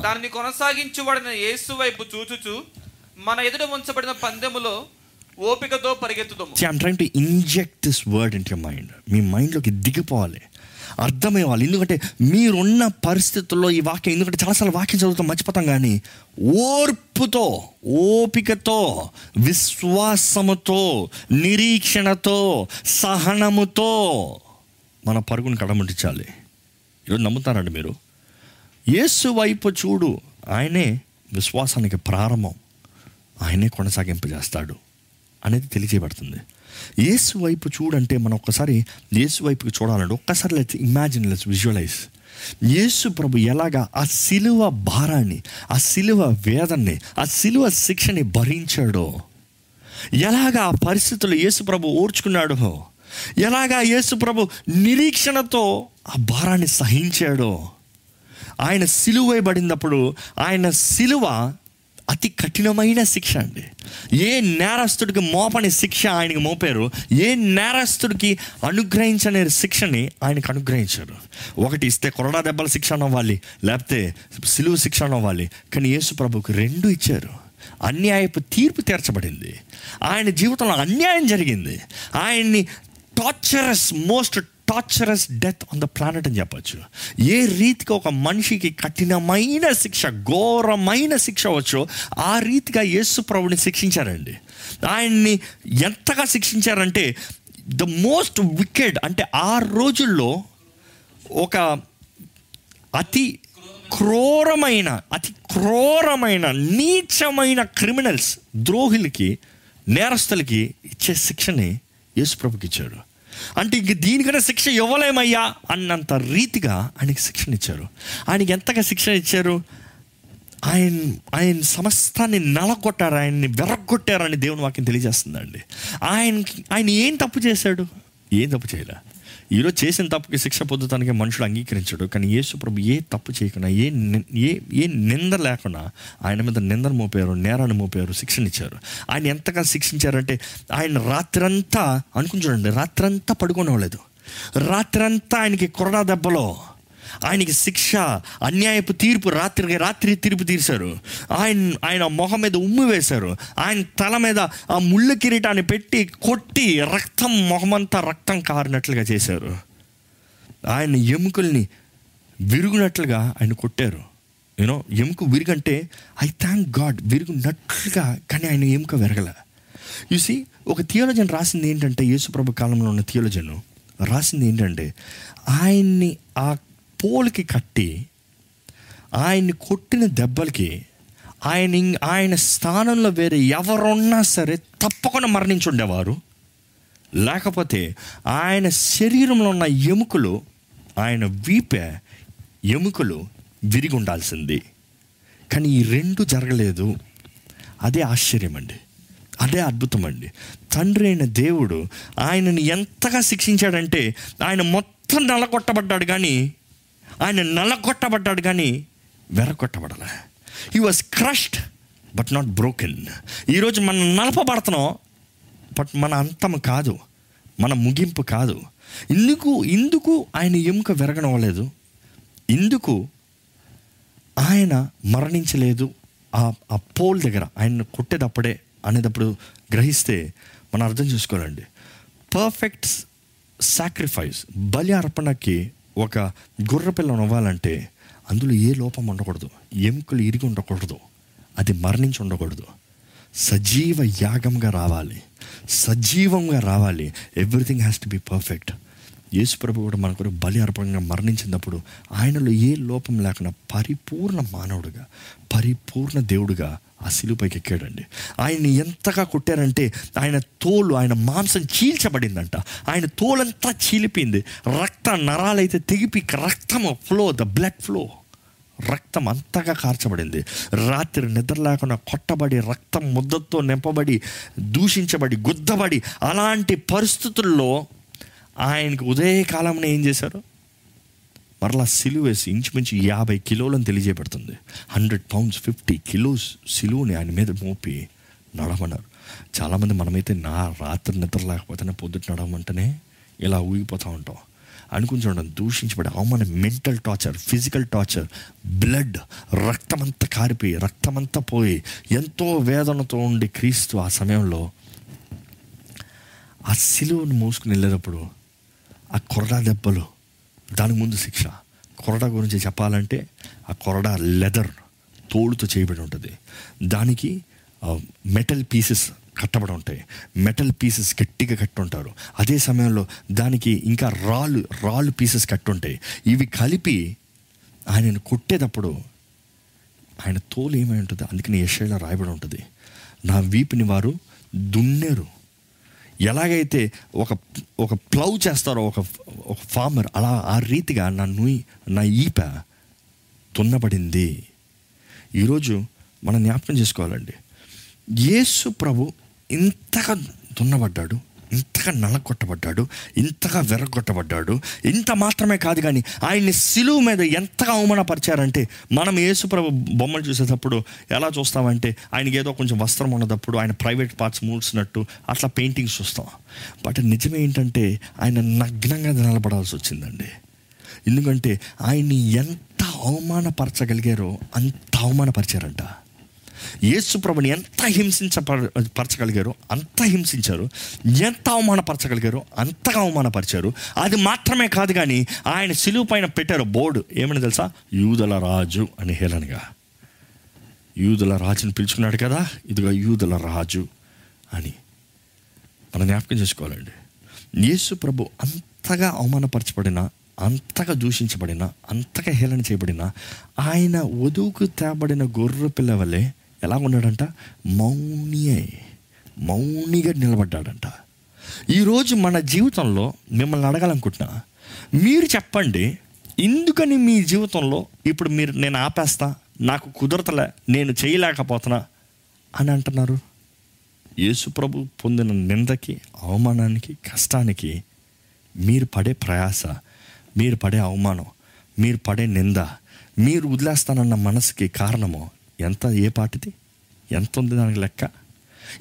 దాన్ని కొనసాగించువాడిన యేసు వైపు చూచుచు మన ఎదుట ఉంచబడిన పందెములో ఓపికతో పరిగెత్తుదము See, I'm trying to inject this word into your mind. మీ మైండ్లోకి దిగిపోవాలి అర్థమయ్యాలి ఎందుకంటే మీరున్న పరిస్థితుల్లో ఈ వాక్యం ఎందుకంటే చాలాసార్లు వాక్యం చదువుతాం మర్చిపోతాం కానీ ఓర్పుతో ఓపికతో విశ్వాసముతో నిరీక్షణతో సహనముతో మన పరుగును కడముట్టించాలి ఈరోజు నమ్ముతారండి మీరు? యేసు వైపు చూడు ఆయనే విశ్వాసానికి ప్రారంభం. ఆయనే కొనసాగింపజేస్తాడు అనేది తెలియజేయబడుతుంది. యేసు వైపు చూడంటే మనం ఒక్కసారి యేసు వైపుకి చూడాలంటే ఒక్కసారి let's imagine let's visualise Yesu ప్రభు ఎలాగా ఆ సిలువ భారాన్ని ఆ సిలువ వేదన్ని ఆ సిలువ శిక్షని భరించాడో? ఎలాగా ఆ పరిస్థితులు యేసు ప్రభు ఓర్చుకున్నాడో? ఎలాగా యేసు ప్రభు నిరీక్షణతో ఆ భారాన్ని సహించాడో? ఆయన సిలువైబడినప్పుడు ఆయన సిలువ అతి కఠినమైన శిక్ష అండి. ఏ నేరస్తుడికి మోపని శిక్ష ఆయనకి మోపారు ఏ నేరస్తుడికి అనుగ్రహించని శిక్షని ఆయనకు అనుగ్రహించారు. ఒకటి ఇస్తే కొరడా దెబ్బల శిక్ష అవ్వాలి లేకపోతే సిలువు శిక్ష అవ్వాలి. కానీ యేసు ప్రభుకి రెండు ఇచ్చారు. అన్యాయపు తీర్పు తీర్చబడింది. ఆయన జీవితంలో అన్యాయం జరిగింది. ఆయన్ని torturous most torturous death on the planet అని చెప్పచ్చు ఏ రీతిగా ఒక మనిషికి కఠినమైన శిక్ష ఘోరమైన శిక్ష వచ్చో ఆ రీతిగా యేసు ప్రభుని శిక్షించారండి. ఆయన్ని ఎంతగా శిక్షించారంటే ద మోస్ట్ వికెడ్ అంటే ఆ రోజుల్లో ఒక అతి క్రూరమైన అతి క్రూరమైన నీచమైన క్రిమినల్స్ ద్రోహులకి నేరస్తులకి ఇచ్చే శిక్షని యేసుప్రభుకి ఇచ్చాడు. అంటే ఇంక దీనికన్నా శిక్ష ఇవ్వలేమయ్యా అన్నంత రీతిగా ఆయనకి శిక్షణ ఇచ్చారు ఆయనకి ఎంతగా శిక్షణ ఇచ్చారు ఆయన ఆయన సమస్తాన్ని నలగొట్టారు ఆయన్ని వెరగొట్టారని దేవుని వాక్యం తెలియజేస్తుందండి. ఆయన ఆయన ఏం తప్పు చేశాడు? ఏం తప్పు చేయలే. ఈరోజు చేసిన తప్పుకి శిక్ష పొందుతానికి మనుషుడు అంగీకరించడు. కానీ యేసు ప్రభు ఏ తప్పు చేయకుండా ఏ ని- ఏ ఏ నింద లేకుండా ఆయన మీద నిందను మోపారు నేరాన్ని మోపారు శిక్షణ ఇచ్చారు ఆయన ఎంతగా శిక్షించారంటే ఆయన రాత్రంతా అనుకుని చూడండి రాత్రంతా పడుకోనివ్వలేదు రాత్రంతా ఆయనకి కొరడా దెబ్బలో ఆయనకి శిక్ష అన్యాయపు తీర్పు రాత్రికి రాత్రి తీర్పు తీర్చారు. ఆయన ఆయన మొహం మీద ఉమ్ము వేశారు. ఆయన తల మీద ఆ ముళ్ళ కిరీటాన్ని పెట్టి కొట్టి రక్తం మొహమంతా రక్తం కారినట్లుగా చేశారు. ఆయన ఎముకల్ని విరుగునట్లుగా ఆయన కొట్టారు. యూనో ఎముక విరుగంటే ఐ థ్యాంక్ గాడ్ విరుగునట్లుగా కానీ ఆయన ఎముక విరగల. చూసి ఒక థియోలజన్ రాసింది ఏంటంటే యేసుప్రభు కాలంలో ఉన్న థియోలజన్ రాసింది ఏంటంటే ఆయన్ని ఆ పోలికి కట్టి ఆయన్ని కొట్టిన దెబ్బలకి ఆయన ఇం- ఆయన స్థానంలో వేరే ఎవరున్నా సరే తప్పకుండా మరణించి ఉండేవారు లేకపోతే ఆయన శరీరంలో ఉన్న ఎముకలు ఆయన వీపే ఎముకలు విరిగి ఉండాల్సింది. కానీ ఈ రెండు జరగలేదు. అదే ఆశ్చర్యం అండి అదే అద్భుతం అండి తండ్రి అయిన దేవుడు ఆయనని ఎంతగా శిక్షించాడంటే ఆయన మొత్తం నలగొట్టబడ్డాడు. కానీ ఆయన నలగొట్టబడ్డాడు కానీ వెరగొట్టబడలే he was crushed but not broken ఈరోజు మనం నలపబడుతున్నాం బట్ మన అంతం కాదు మన ముగింపు కాదు. ఇందుకు ఇందుకు ఆయన ఎముక విరగనవ్వలేదు. ఇందుకు ఆయన మరణించలేదు. ఆ ఆ పోల్ దగ్గర ఆయన కొట్టేటప్పుడే అనేటప్పుడు గ్రహిస్తే మనం అర్థం చేసుకోవాలండి. పర్ఫెక్ట్ సాక్రిఫైస్ బలి అర్పణకి ఒక గుర్రపిల్లను అవ్వాలంటే అందులో ఏ లోపం ఉండకూడదు ఎముకలు ఇరిగి ఉండకూడదు అది మరణించి ఉండకూడదు. సజీవ యాగంగా రావాలి సజీవంగా రావాలి. Everything has to be perfect యేసు ప్రభు కూడా మన కొరకు బలి అర్పణంగా మరణించినప్పుడు ఆయనలో ఏ లోపం లేకుండా పరిపూర్ణ మానవుడుగా పరిపూర్ణ దేవుడుగా ఆ శిలుపైకి ఎక్కాడండి. ఆయన్ని ఎంతగా కొట్టారంటే ఆయన తోలు ఆయన మాంసం చీల్చబడిందంట. ఆయన తోలంతా చీలిపోయింది. రక్త నరాలైతే తెగిపి రక్తం ఫ్లో ద బ్లడ్ ఫ్లో రక్తం అంతగా కార్చబడింది. రాత్రి నిద్ర లేకుండా కొట్టబడి రక్తం ముద్దతో నింపబడి దూషించబడి గుద్దబడి అలాంటి పరిస్థితుల్లో ఆయనకు ఉదయకాలంలో ఏం చేశారు? మరలా సిలువేసి ఇంచుమించు యాభై కిలోలను తెలియజేయబడుతుంది. హండ్రెడ్ పౌండ్స్ ఫిఫ్టీ కిలోస్ సిలువుని ఆయన మీద మోపి నడమన్నారు చాలామంది మనమైతే నా రాత్రి నిద్ర లేకపోతేనే పొద్దుట నడవమంటేనే ఇలా ఊగిపోతూ ఉంటాం. అనుకుని చూడండి దూషించబడి అవమాన mental torture physical torture blood రక్తమంతా కారిపోయి రక్తమంతా పోయి ఎంతో వేదనతో ఉండి క్రీస్తు ఆ సమయంలో ఆ సిలువను మోసుకుని వెళ్ళేటప్పుడు ఆ కొరడా దెబ్బలు దానికి ముందు శిక్ష. కొరడా గురించి చెప్పాలంటే ఆ కొరడా లెదర్ తోలుతో చేయబడి ఉంటుంది. దానికి మెటల్ పీసెస్ కట్టబడి ఉంటాయి. మెటల్ పీసెస్ గట్టిగా కట్టుంటారు. అదే సమయంలో దానికి ఇంకా రాళ్ళు రాళ్ళు పీసెస్ కట్టుంటాయి. ఇవి కలిపి ఆయనను కొట్టేటప్పుడు ఆయన తోలు ఏమై ఉంటుంది అందుకని యశైలో రాయబడి ఉంటుంది. నా వీపుని వారు దున్నేరు. ఎలాగైతే ఒక ఒక ప్లౌ చేస్తారో ఒక ఒక ఫార్మర్ అలా ఆ రీతిగా నా నుయ్యి నా ఈప తున్నబడింది. ఈరోజు మనం జ్ఞాపకం చేసుకోవాలండి. యేసు ప్రభు ఇంతగా దున్నబడ్డాడు ఇంతగా నలగొట్టబడ్డాడు ఇంతగా వెరగొట్టబడ్డాడు ఇంత మాత్రమే కాదు కానీ ఆయన్ని సిలువు మీద ఎంతగా అవమానపరిచారంటే మనం యేసుప్రభు బొమ్మలు చూసేటప్పుడు ఎలా చూస్తామంటే ఆయనకి ఏదో కొంచెం వస్త్రం ఉన్నదప్పుడు ఆయన ప్రైవేట్ పార్ట్స్ మూడ్చినట్టు అట్లా పెయింటింగ్స్ చూస్తాం. బట్ నిజం ఏంటంటే ఆయన నగ్నంగా నిలబడాల్సి వచ్చిందండి. ఎందుకంటే ఆయన్ని ఎంత అవమానపరచగలిగారో అంత అవమానపరిచారంట. యేసు ప్రభుని ఎంత హింసించ పరచగలిగారో అంత హింసించారు. ఎంత అవమానపరచగలిగారో అంతగా అవమానపరిచారు. అది మాత్రమే కాదు కానీ ఆయన సిలువు పైన పెట్టారు బోర్డు. ఏమని తెలుసా? యూదల రాజు అని హేళనగా. యూదుల రాజుని పిలుచుకున్నాడు కదా ఇదిగో యూదుల రాజు అని. మనం జ్ఞాపకం చేసుకోవాలండి. యేసు ప్రభు అంతగా అవమానపరచబడిన అంతగా దూషించబడిన అంతగా హేళన చేయబడిన ఆయన వధువుకు తేబడిన గొర్రె పిల్ల వలె ఎలా ఉన్నాడంట? మౌనియే మౌనిగా నిలబడ్డాడంట. ఈరోజు మన జీవితంలో మిమ్మల్ని అడగాలనుకుంటున్నా. మీరు చెప్పండి ఎందుకని మీ జీవితంలో ఇప్పుడు మీరు నేను ఆపేస్తా నాకు కుదరతలే నేను చేయలేకపోతున్నా అని అంటున్నారు? యేసు ప్రభు పొందిన నిందకి అవమానానికి కష్టానికి మీరు పడే ప్రయాస మీరు పడే అవమానం మీరు పడే నింద మీరు వదిలేస్తానన్న మనసుకి కారణము ఎంత ఏ పాటిది ఎంత ఉంది దానికి లెక్క?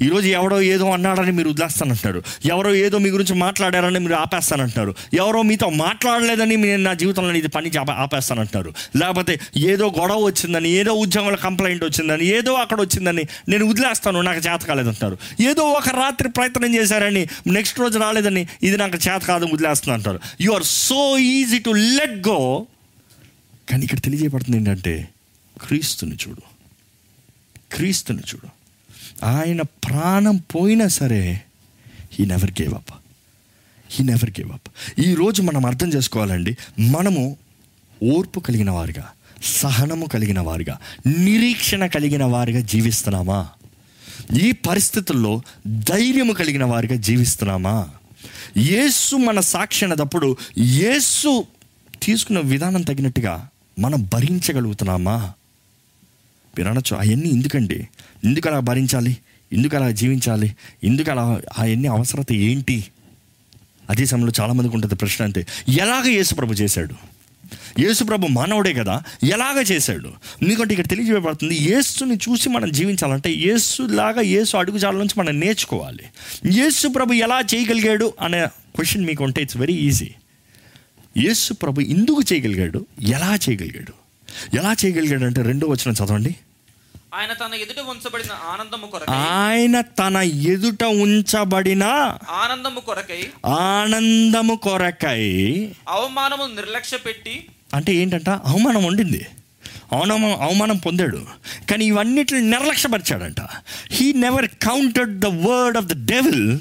ఈరోజు ఎవడో ఏదో అన్నాడని మీరు వదిలేస్తానంటున్నారు. ఎవరో ఏదో మీ గురించి మాట్లాడారని మీరు ఆపేస్తానంటున్నారు. ఎవరో మీతో మాట్లాడలేదని నేను నా జీవితంలో ఇది పని ఆపేస్తానంటున్నారు. లేకపోతే ఏదో గొడవ వచ్చిందని ఏదో ఉద్యోగంలో కంప్లైంట్ వచ్చిందని ఏదో అక్కడ వచ్చిందని నేను వదిలేస్తాను నాకు చేత కాలేదంటారు ఏదో ఒక రాత్రి ప్రయత్నం చేశారని నెక్స్ట్ రోజు రాలేదని ఇది నాకు చేత కాదు వదిలేస్తున్నా అంటారు you are so easy to let go కానీ ఇక్కడ తెలియజేయబడుతుంది ఏంటంటే క్రీస్తుని చూడు. క్రీస్తుని చూడు. ఆయన ప్రాణం పోయినా సరే he never gave up he never gave up ఈరోజు మనం అర్థం చేసుకోవాలండి మనము ఓర్పు కలిగిన వారిగా సహనము కలిగిన వారిగా నిరీక్షణ కలిగిన వారిగా జీవిస్తున్నామా? ఈ పరిస్థితుల్లో ధైర్యము కలిగిన వారిగా జీవిస్తున్నామా? యేసు మన సాక్షి అన్నదప్పుడు యేసు తీసుకున్న విధానం తగినట్టుగా మనం భరించగలుగుతున్నామా? మీరు అనొచ్చు అవన్నీ ఎందుకండి? ఎందుకు అలా భరించాలి? ఎందుకు అలా జీవించాలి? ఎందుకు అలా అవన్నీ అవసరత ఏంటి? అదే సమయంలో చాలామందికి ఉంటుంది ప్రశ్న అంతే. ఎలాగ యేసుప్రభు చేశాడు? యేసుప్రభు మానవుడే కదా? ఎలాగ చేశాడు? ఎందుకంటే ఇక్కడ తెలియజేయబడుతుంది యేసుని చూసి మనం జీవించాలంటే యేసులాగా యేసు అడుగుజాల నుంచి మనం నేర్చుకోవాలి. యేసు ప్రభు ఎలా చేయగలిగాడు అనే క్వశ్చన్ మీకు ఉంటే ఇట్స్ వెరీ ఈజీ యేసు ప్రభు ఎందుకు చేయగలిగాడు? ఎలా చేయగలిగాడు? ఎలా చేయగలిగాడు అంటే రెండో వచనం చదవండి. ఆయన తన ఎదుట ఉంచబడిన ఆనందము కొరకై ఆయన తన ఎదుట ఉంచబడిన ఆనందము కొరకై ఆనందము కొరకై అవమానము నిర్లక్ష్య పెట్టి అంటే ఏంటంట? అవమానం ఉండింది. అవమానం అవమానం పొందాడు. కానీ ఇవన్నిటిని నిర్లక్ష్యపరిచాడంట. He never counted the word of the devil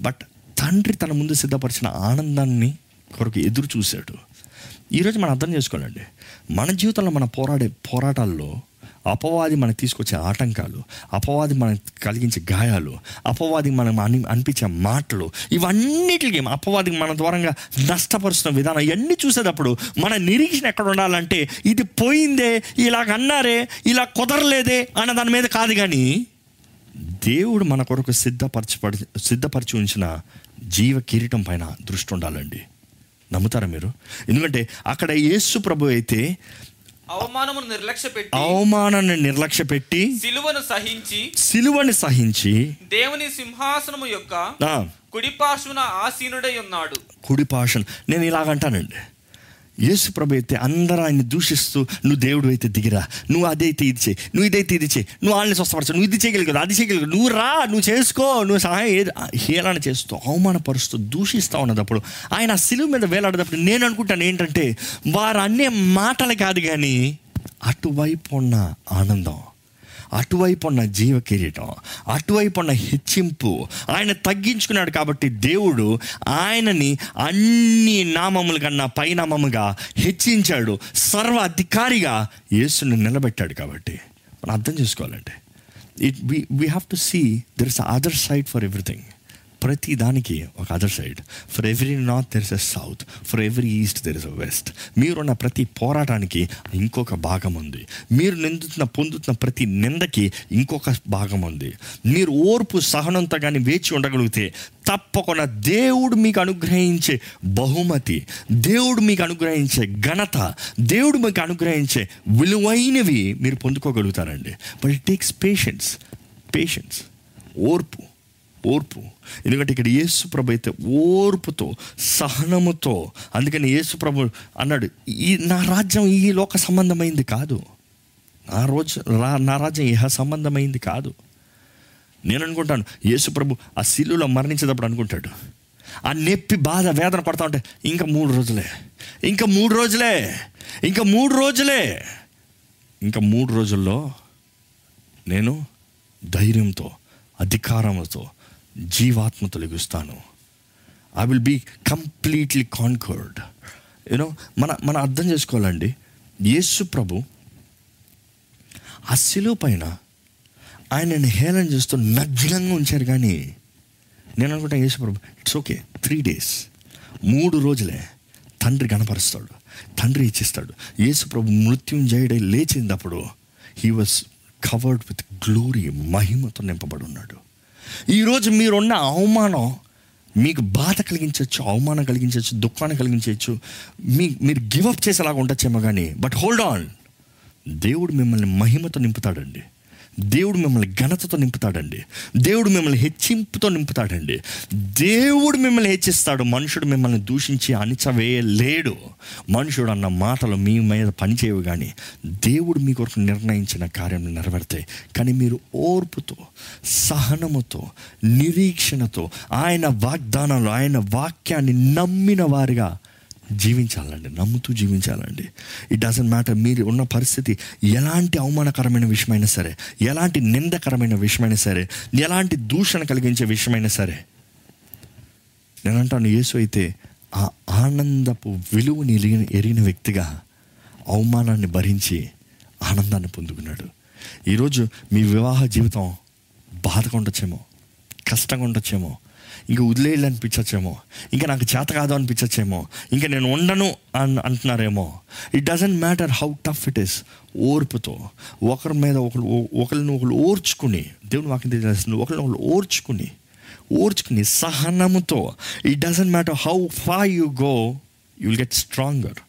but తండ్రి తన ముందు సిద్ధపరిచిన ఆనందాన్ని కొరకు ఎదురు చూశాడు. ఈరోజు మనం అర్థం చేసుకోవాలండి. మన జీవితంలో మన పోరాడే పోరాటాల్లో అపవాది మనకు తీసుకొచ్చే ఆటంకాలు అపవాది మనకు కలిగించే గాయాలు అపవాది మనం అని అనిపించే మాటలు ఇవన్నిటికి అపవాది మన ద్వారంగా నష్టపరుస్తున్న విధానం ఇవన్నీ చూసేటప్పుడు మన నిరీక్షణ ఎక్కడ ఉండాలంటే ఇది పోయిందే ఇలాగ అన్నారే ఇలా కుదరలేదే అన్న దాని మీద కాదు కానీ దేవుడు మన కొరకు సిద్ధపరచపడి సిద్ధపరిచి ఉంచిన జీవ కిరీటం పైన దృష్టి ఉండాలండి. నమ్ముతారా మీరు? ఎందుకంటే అక్కడ యేసు ప్రభు అయితే అవమానమును నిర్లక్ష్య పెట్టి అవమానాన్ని నిర్లక్ష్య పెట్టి సిలువను సహించి సిలువని సహించి దేవుని సింహాసనము యొక్క ఆ, కుడి పార్శ్వన ఆసీనుడై ఉన్నాడు. కుడి పాషన్ నేను ఇలాగంటానండి యేసు ప్రభు అయితే అందరూ ఆయన్ని దూషిస్తూ నువ్వు దేవుడు అయితే దిగిరా. నువ్వు అదైతే ఇది చేయి. నువ్వు ఇదైతే ఇది చేయి. నువ్వు వాళ్ళని స్వస్థపరచు. నువ్వు ఇది చేయగలిగదు అది చేయగలిగదు నువ్వు రా నువ్వు చేసుకో నువ్వు సహాయం ఏది? హేళన చేస్తూ అవమానపరుస్తూ దూషిస్తూ ఉన్నదప్పుడు ఆయన ఆ మీద వేలాడేటప్పుడు నేను అనుకుంటాను ఏంటంటే వారు అనే మాటలు కాదు కానీ అటువైపు ఉన్న ఆనందం. అటువైపు ఉన్న జీవ కిరీటం అటువైపు ఉన్న హెచ్చింపు ఆయన తగ్గించుకున్నాడు కాబట్టి దేవుడు ఆయనని అన్ని నామముల కన్నా పైనామముగా హెచ్చించాడు. సర్వ అధికారిగా యేసుని నిలబెట్టాడు కాబట్టి. మనం అర్థం చేసుకోవాలంటే. It we we have to see there is other side for everything ప్రతి దానికి ఒక other side for every north there is a south for every east there is a west మీరున్న ప్రతి పోరాటానికి ఇంకొక భాగం ఉంది. మీరు నిందుతున్న పొందుతున్న ప్రతి నిందకి ఇంకొక భాగం ఉంది. మీరు ఓర్పు సహనంతో కానీ వేచి ఉండగలిగితే తప్పకుండా దేవుడు మీకు అనుగ్రహించే బహుమతి దేవుడు మీకు అనుగ్రహించే ఘనత దేవుడు మీకు అనుగ్రహించే విలువైనవి మీరు పొందుకోగలుగుతారండి. But it takes patience patience ఓర్పు. ఓర్పు. ఎందుకంటే ఇక్కడ యేసు ప్రభు అయితే ఓర్పుతో సహనముతో అందుకని యేసు ప్రభు అన్నాడు ఈ నా రాజ్యం ఈ లోక సంబంధమైంది కాదు. నా రోజు నా రాజ్యం ఇహ సంబంధమైంది కాదు. నేను అనుకుంటాను యేసు ప్రభు ఆ శిల్లులో మరణించేటప్పుడు అనుకుంటాడు. ఆ నొప్పి బాధ వేదన పడతా ఉంటే ఇంకా మూడు రోజులే. ఇంకా మూడు రోజులే. ఇంకా మూడు రోజులే. ఇంకా మూడు రోజుల్లో నేను ధైర్యంతో అధికారంతో జీవాత్మతో లెగుస్తాను. I will be completely conquered you know మన మనం అర్థం చేసుకోవాలండి. యేసు ప్రభు ఆ శిలువ పైన ఆయనను హేళన చేస్తూ నగ్నంగా ఉంచారు కానీ నేను అనుకుంటా యేసు ప్రభు ఇట్స్ ఓకే త్రీ డేస్ మూడు రోజులే తండ్రి గణపరుస్తాడు తండ్రి ఇచ్చిస్తాడు. యేసు ప్రభు మృత్యుంజయుడై లేచినప్పుడు he was covered with glory మహిమతో నింపబడి ఉన్నాడు. ఈరోజు మీరున్న అవమానం మీకు బాధ కలిగించవచ్చు అవమానం కలిగించవచ్చు దుఃఖాన్ని కలిగించవచ్చు. మీ మీరు గివప్ చేసేలాగా ఉండొచ్చేమో కానీ బట్ హోల్డ్ ఆన్. దేవుడు మిమ్మల్ని మహిమతో నింపుతాడండి. దేవుడు మిమ్మల్ని ఘనతతో నింపుతాడండి. దేవుడు మిమ్మల్ని హెచ్చింపుతో నింపుతాడండి. దేవుడు మిమ్మల్ని హెచ్చిస్తాడు. మనుషుడు మిమ్మల్ని దూషించి అణిచవేయలేడు. మనుషుడు అన్న మాటలు మీ మీద పనిచేయవు కానీ దేవుడు మీ కొరకు నిర్ణయించిన కార్యం నెరవేరుతాయి. కానీ మీరు ఓర్పుతో సహనముతో నిరీక్షణతో ఆయన వాగ్దానాలు ఆయన వాక్యాన్ని నమ్మిన వారిగా జీవించాలండి నమ్ముతూ జీవించాలండి. ఇట్ డజంట్ మ్యాటర్ మీరు ఉన్న పరిస్థితి ఎలాంటి అవమానకరమైన విషయమైనా సరే ఎలాంటి నిందకరమైన విషయమైనా సరే ఎలాంటి దూషణ కలిగించే విషయమైనా సరే నేను అంటాను యేసు అయితే ఆ ఆనందపు విలువని ఎరిగిన ఎరిగిన వ్యక్తిగా అవమానాన్ని భరించి ఆనందాన్ని పొందుకున్నాడు. ఈరోజు మీ వివాహ జీవితం బాధగా ఉండొచ్చేమో కష్టంగా ఉండొచ్చేమో ఇంకా వదిలేయాలి అనిపించచ్చేమో ఇంకా నాకు చేత కాదు అనిపించచ్చేమో. ఇంకా నేను ఉండను అని అంటున్నారేమో. It doesn't matter how tough it is ఓర్పుతో. ఒకరి మీద ఒకరు ఒకరిని ఒకరు ఓర్చుకుని దేవుని వాక్యం తెలియజేస్తుంది ఒకరిని ఒకరు ఓర్చుకుని ఓర్చుకుని సహనముతో. It doesn't matter how far you go you will get stronger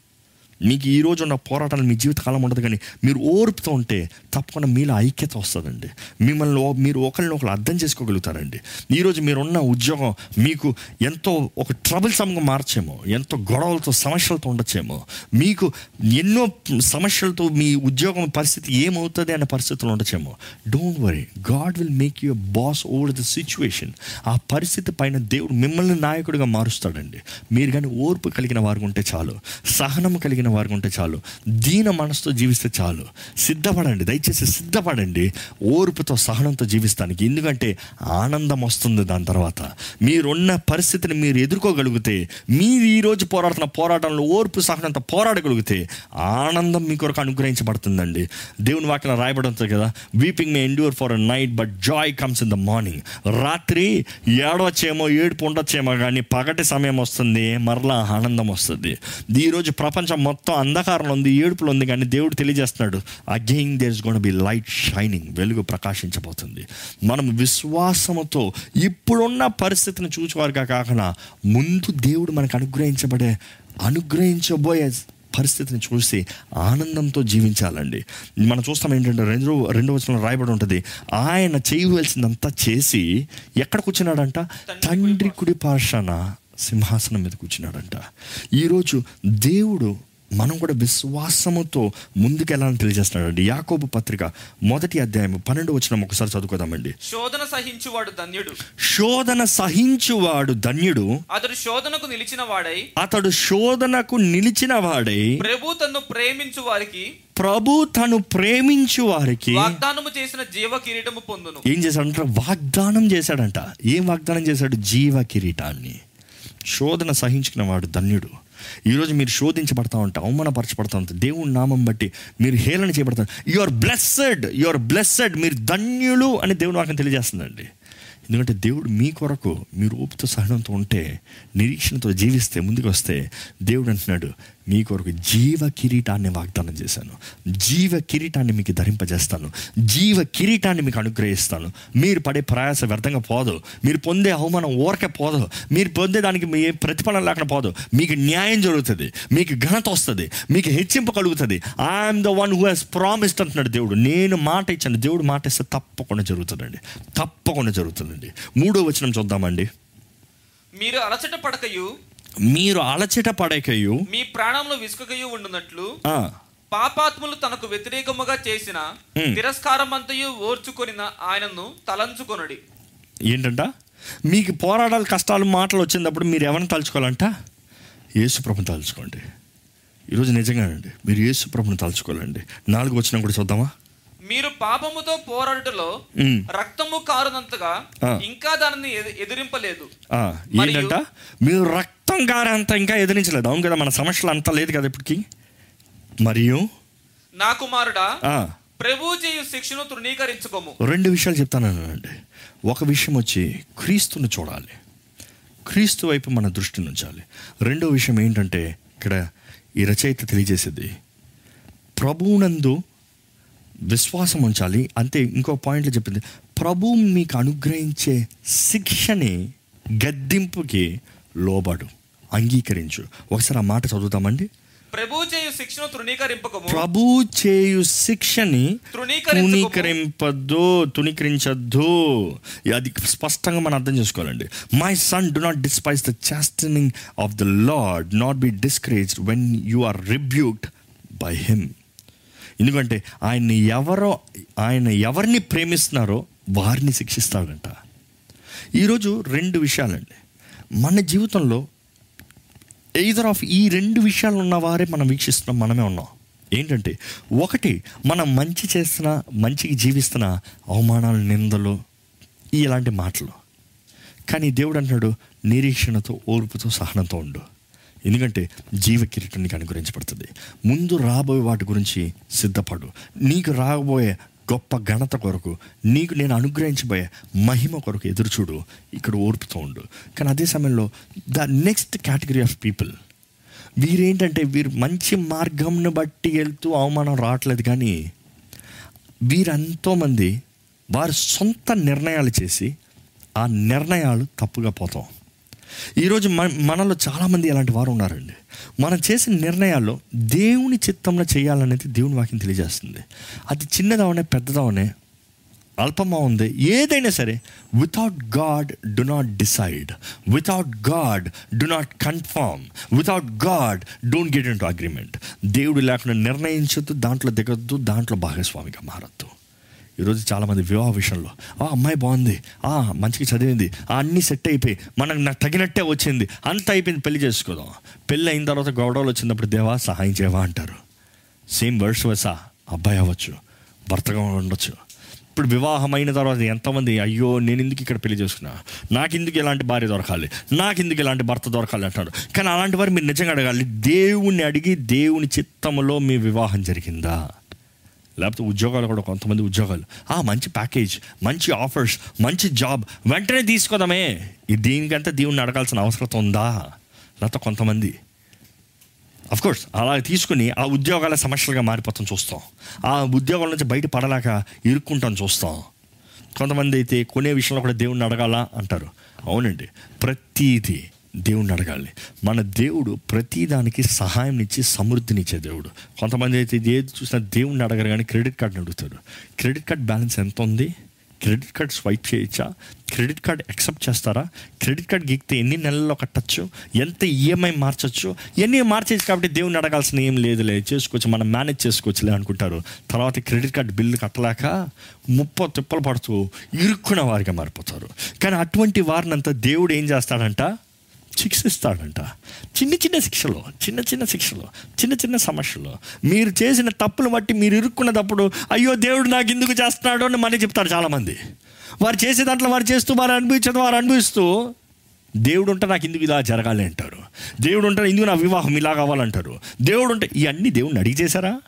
మీకు ఈరోజు ఉన్న పోరాటాలు మీ జీవితకాలం ఉండదు కానీ మీరు ఓర్పుతో ఉంటే తప్పకుండా మీలో ఐక్యత వస్తుందండి. మిమ్మల్ని మీరు ఒకరిని ఒకరు అర్థం చేసుకోగలుగుతారండి. ఈరోజు మీరున్న ఉద్యోగం మీకు ఎంతో ఒక ట్రబుల్ సమ్గా మార్చేమో ఎంతో గొడవలతో సమస్యలతో ఉండొచ్చేమో మీకు ఎన్నో సమస్యలతో మీ ఉద్యోగం పరిస్థితి ఏమవుతుంది అనే పరిస్థితులు ఉండొచ్చేమో. Don't worry God will make you boss over the situation ఆ పరిస్థితి పైన దేవుడు మిమ్మల్ని నాయకుడిగా మారుస్తాడండి. మీరు కానీ ఓర్పు కలిగిన వారు ఉంటే చాలు సహనం కలిగిన వారు ఉంటే చాలు. దీన మనసుతో జీవిస్తే చాలు. సిద్ధపడండి దయచేసి సిద్ధపడండి. ఓర్పుతో సహనంతో జీవిస్తానికి. ఎందుకంటే ఆనందం వస్తుంది దాని తర్వాత. మీరున్న పరిస్థితిని మీరు ఎదుర్కోగలిగితే మీరు ఈరోజు పోరాడుతున్న పోరాటంలో ఓర్పు సహనంతో పోరాడగలిగితే ఆనందం మీ కొరకు అనుగ్రహించబడుతుందండి. దేవుని వాక్యం రాయబడి కదా weeping may endure for a night but joy comes in the morning రాత్రి ఏడవచ్చేమో ఏడుపు ఉండొచ్చేమో కానీ పగటి సమయం వస్తుంది మరలా ఆనందం వస్తుంది. ఈరోజు ప్రపంచం మొత్తం మొత్తం అంధకారంలో ఉంది ఏడుపులో ఉంది కానీ దేవుడు తెలియజేస్తున్నాడు again there is gonna be light shining వెలుగు ప్రకాశించబోతుంది. మనం విశ్వాసముతో ఇప్పుడున్న పరిస్థితిని చూచేవారుగా కాకుండా ముందు దేవుడు మనకు అనుగ్రహించబడే అనుగ్రహించబోయే పరిస్థితిని చూసి ఆనందంతో జీవించాలండి. మనం చూస్తాం ఏంటంటే రెండు రెండో వచనంలో రాయబడి ఉంటుంది ఆయన చేయవలసిందంతా చేసి ఎక్కడ కూర్చున్నాడంట? తండ్రి కుడి పార్శ్వన సింహాసనం మీద కూర్చున్నాడంట. ఈరోజు దేవుడు మనం కూడా విశ్వాసముతో ముందుకెళ్ళాలని తెలియజేస్తున్నాడు యాకోబు పత్రిక మొదటి అధ్యాయం పన్నెండు వచ్చిన ఒకసారి చదువుకోదామండి. శోధన సహించువాడు ధన్యుడు. శోధన సహించువాడు ధన్యుడు. అతడు శోధనకు నిలిచిన వాడై అతడు శోధనకు నిలిచిన వాడై ప్రభు తన్ను ప్రేమించు వారికి ప్రభు తను ప్రేమించు వారికి వాగ్దానము చేసిన జీవ కిరీటము పొందును. ఏం చేశాడంట? వాగ్దానం చేశాడంట. ఏం వాగ్దానం చేశాడు? జీవ కిరీటాన్ని. శోధన సహించుకున్న వాడు ధన్యుడు. ఈరోజు మీరు శోధించబడతా ఉంటా అవమానపరచబడతా ఉంటా దేవుని నామం బట్టి మీరు హేళన చేయబడతారు you are blessed you are blessed మీరు ధన్యులు అని దేవుని వాక్యం తెలియజేస్తుందండి. ఎందుకంటే దేవుడు మీ కొరకు మీరు ఓపితో సహనంతో ఉంటే నిరీక్షణతో జీవిస్తే ముందుకు వస్తే దేవుడు అంటున్నాడు మీ కొరకు జీవ కిరీటాన్ని వాగ్దానం చేశాను. జీవ కిరీటాన్ని మీకు ధరింపజేస్తాను. జీవ కిరీటాన్ని మీకు అనుగ్రహిస్తాను. మీరు పడే ప్రయాస వ్యర్థంగా పోదు. మీరు పొందే అవమానం ఊరకే పోదు. మీరు పొందే దానికి మీ ప్రతిఫలం లేకుండా పోదు. మీకు న్యాయం జరుగుతుంది. మీకు ఘనత వస్తుంది. మీకు హెచ్చింపు కలుగుతుంది. I'm the one who has promised అంటున్నాడు దేవుడు. నేను మాట ఇచ్చాను. దేవుడు మాట ఇస్తే తప్పకుండా జరుగుతుందండి. తప్పకుండా జరుగుతుందండి. మూడో వచనం చూద్దామండి. మీరు అలసట పడకయు. మీరు అలచట పడకయు మీ ప్రాణంలో విసుకయు ఉండునట్లు పాపాత్ములు తనకు వ్యతిరేకముగా చేసిన. తిరస్కారమంతయు ఓర్చుకొనిన ఆయనను తలంచుకొనుడి. ఏంటంట? మీకు పోరాటాలు కష్టాలు మాటలు వచ్చినప్పుడు మీరు ఎవరిని తలుచుకోవాలంట? యేసుప్రభుని తలుచుకోండి. ఈరోజు నిజంగానండి మీరు యేసుప్రభుని తలుచుకోవాలండి. నాలుగు వచ్చినా కూడా చూద్దామా? మీరు పాపముతో పోరాడుటలో ఉమ్. రక్తము కారునంతగా. ఇంకా దానిని ఎది- ఎదిరింపలేదు. ఏంటంట? మీరు రక్త రక్తం గారంత ఇంకా ఎదిరించలేదు అవును కదా మన సమస్యలు అంతా లేదు కదా ఇప్పటికి. మరియు? నా కుమారుడా ప్రభు చేయు శిక్షను తృణీకరించుకోము. రెండు విషయాలు చెప్తానండి ఒక విషయం వచ్చి క్రీస్తుని చూడాలి. క్రీస్తు వైపు మన దృష్టిని ఉంచాలి. రెండో విషయం ఏంటంటే ఇక్కడ ఈ రచయిత తెలియజేసేది ప్రభువునందు విశ్వాసం ఉంచాలి. అంతే ఇంకో పాయింట్లో చెప్పింది ప్రభువు మీకు అనుగ్రహించే శిక్షని గద్దింపుకి లోబడు. అంగీకరించు. ఒకసారి ఆ మాట చదువుతామండి. ప్రభు చేయు శిక్షను తృణీకరింపకము. ప్రభు చేయు శిక్షని తునీకరించద్దు అది స్పష్టంగా మనం అర్థం చేసుకోవాలండి. My son do not despise the chastening of the Lord not be discouraged when you are rebuked by him ఎందుకంటే ఆయన్ని ఎవరో ఆయన ఎవరిని ప్రేమిస్తున్నారో వారిని శిక్షిస్తాడంట. ఈరోజు రెండు విషయాలండి. మన జీవితంలో ఎయిదర్ ఆఫ్ ఈ రెండు విషయాలు ఉన్నవారే మనం వీక్షిస్తున్నాం మనమే ఉన్నాం. ఏంటంటే ఒకటి మనం మంచి చేస్తున్న మంచికి జీవిస్తున్న అవమానాలు నిందలు ఇలాంటి మాటలు. కానీ దేవుడు అంటున్నాడు నిరీక్షణతో ఓర్పుతో సహనంతో ఉండు. ఎందుకంటే జీవ కిరీటం నీకు అనుగ్రహించబడుతుంది. ముందు రాబోయే వాటి గురించి సిద్ధపడు. నీకు రాబోయే గొప్ప ఘనత కొరకు నీకు నేను అనుగ్రహించబోయే మహిమ కొరకు ఎదురుచూడు ఇక్కడ ఓర్పుతూ ఉండు. కానీ అదే సమయంలో the next category of people వీరేంటంటే వీరు మంచి మార్గంను బట్టి వెళ్తూ అవమానం రావట్లేదు కానీ వీరెంతోమంది వారి సొంత నిర్ణయాలు చేసి ఆ నిర్ణయాలు తప్పుగా పోతాం. ఈరోజు మన మనలో చాలామంది అలాంటి వారు ఉన్నారండి. మనం చేసిన నిర్ణయాల్లో దేవుని చిత్తంలో చేయాలనేది దేవుని వాక్యం తెలియజేస్తుంది. అది చిన్నదవనే పెద్దదవనే అల్పమా ఉంది ఏదైనా సరే without God do not decide without God do not confirm without God don't get into agreement దేవుడు లేకుండా నిర్ణయించొద్దు దాంట్లో దిగద్దు దాంట్లో భాగస్వామిగా మారద్దు. ఈరోజు చాలామంది వివాహ విషయంలో ఆ అమ్మాయి బాగుంది ఆ మంచిగా చదివింది అన్నీ సెట్ అయిపోయి మనకు నాకు తగినట్టే వచ్చింది అంత అయిపోయింది పెళ్ళి చేసుకోదాం. పెళ్ళి అయిన తర్వాత గొడవలు వచ్చినప్పుడు దేవా సహాయం చేయవా? అంటారు. సేమ్ వర్డ్స్ వసా అబ్బాయి అవ్వచ్చు భర్తగా ఉండొచ్చు. ఇప్పుడు వివాహం అయిన తర్వాత ఎంతమంది అయ్యో నేను ఎందుకు ఇక్కడ పెళ్ళి చేసుకున్నా? నాకు ఎందుకు ఇలాంటి భార్య దొరకాలి? నాకు ఎందుకు ఇలాంటి భర్త దొరకాలి? అంటారు. కానీ అలాంటి వారు మీరు నిజంగా అడగాలి దేవుణ్ణి అడిగి దేవుని చిత్తములో మీ వివాహం జరిగిందా? లేకపోతే ఉద్యోగాలు కూడా కొంతమంది ఉద్యోగాలు. ఆ మంచి ప్యాకేజ్ మంచి ఆఫర్స్ మంచి జాబ్ వెంటనే తీసుకోదామే. ఈ దీనికంతా దేవుణ్ణి అడగాల్సిన అవసరం ఉందా? లేకపోతే కొంతమంది. అఫ్కోర్స్ అలా తీసుకుని ఆ ఉద్యోగాల సమస్యలుగా మారిపోతాం చూస్తాం. ఆ ఉద్యోగాల నుంచి బయట పడలేక ఇరుక్కుంటాం చూస్తాం. కొంతమంది అయితే కొనే విషయంలో కూడా దేవుణ్ణి అడగాల? అంటారు. అవునండి. ప్రతీది. దేవుణ్ణి అడగాలి. మన దేవుడు ప్రతిదానికి సహాయం ఇచ్చి సమృద్ధినిచ్చే దేవుడు. కొంతమంది అయితే ఇది ఏది చూసినా దేవుణ్ణి అడగరు కానీ క్రెడిట్ కార్డుని అడుగుతారు. క్రెడిట్ కార్డ్ బ్యాలెన్స్ ఎంత ఉంది? క్రెడిట్ కార్డ్ స్వైప్ చేయొచ్చా? క్రెడిట్ కార్డ్ యాక్సెప్ట్ చేస్తారా? క్రెడిట్ కార్డ్ గీక్తే ఎన్ని నెలల్లో కట్టచ్చు? ఎంత ఈఎంఐ మార్చచ్చు? ఎన్ని మార్చేసి కాబట్టి దేవుని అడగాల్సిన ఏం లేదులే చేసుకోవచ్చు మనం మేనేజ్ చేసుకోవచ్చులే అనుకుంటారు. తర్వాత క్రెడిట్ కార్డ్ బిల్లు కట్టలేక ముప్ప తిప్పలు పడుతూ ఇరుక్కున్న వారిగా మారిపోతారు. కానీ అటువంటి వారినంతా దేవుడు ఏం చేస్తాడంట? శిక్షిస్తాడంట చిన్న చిన్న శిక్షలు చిన్న చిన్న శిక్షలు చిన్న చిన్న సమస్యలు. మీరు చేసిన తప్పులు బట్టి మీరు ఇరుక్కున్నప్పుడు అయ్యో దేవుడు నాకు ఎందుకు చేస్తున్నాడు? అని మళ్ళీ చెప్తారు చాలామంది. వారు చేసే దాంట్లో వారు చేస్తూ వారు అనుభవించదు వారు అనుభవిస్తూ దేవుడు ఉంటే నాకు ఎందుకు ఇలా జరగాలి? అంటారు. దేవుడు ఉంటే ఎందుకు నా వివాహం ఇలా కావాలంటారు దేవుడు ఉంటే ఇవన్నీ దేవుడిని అడిగి చేశారా?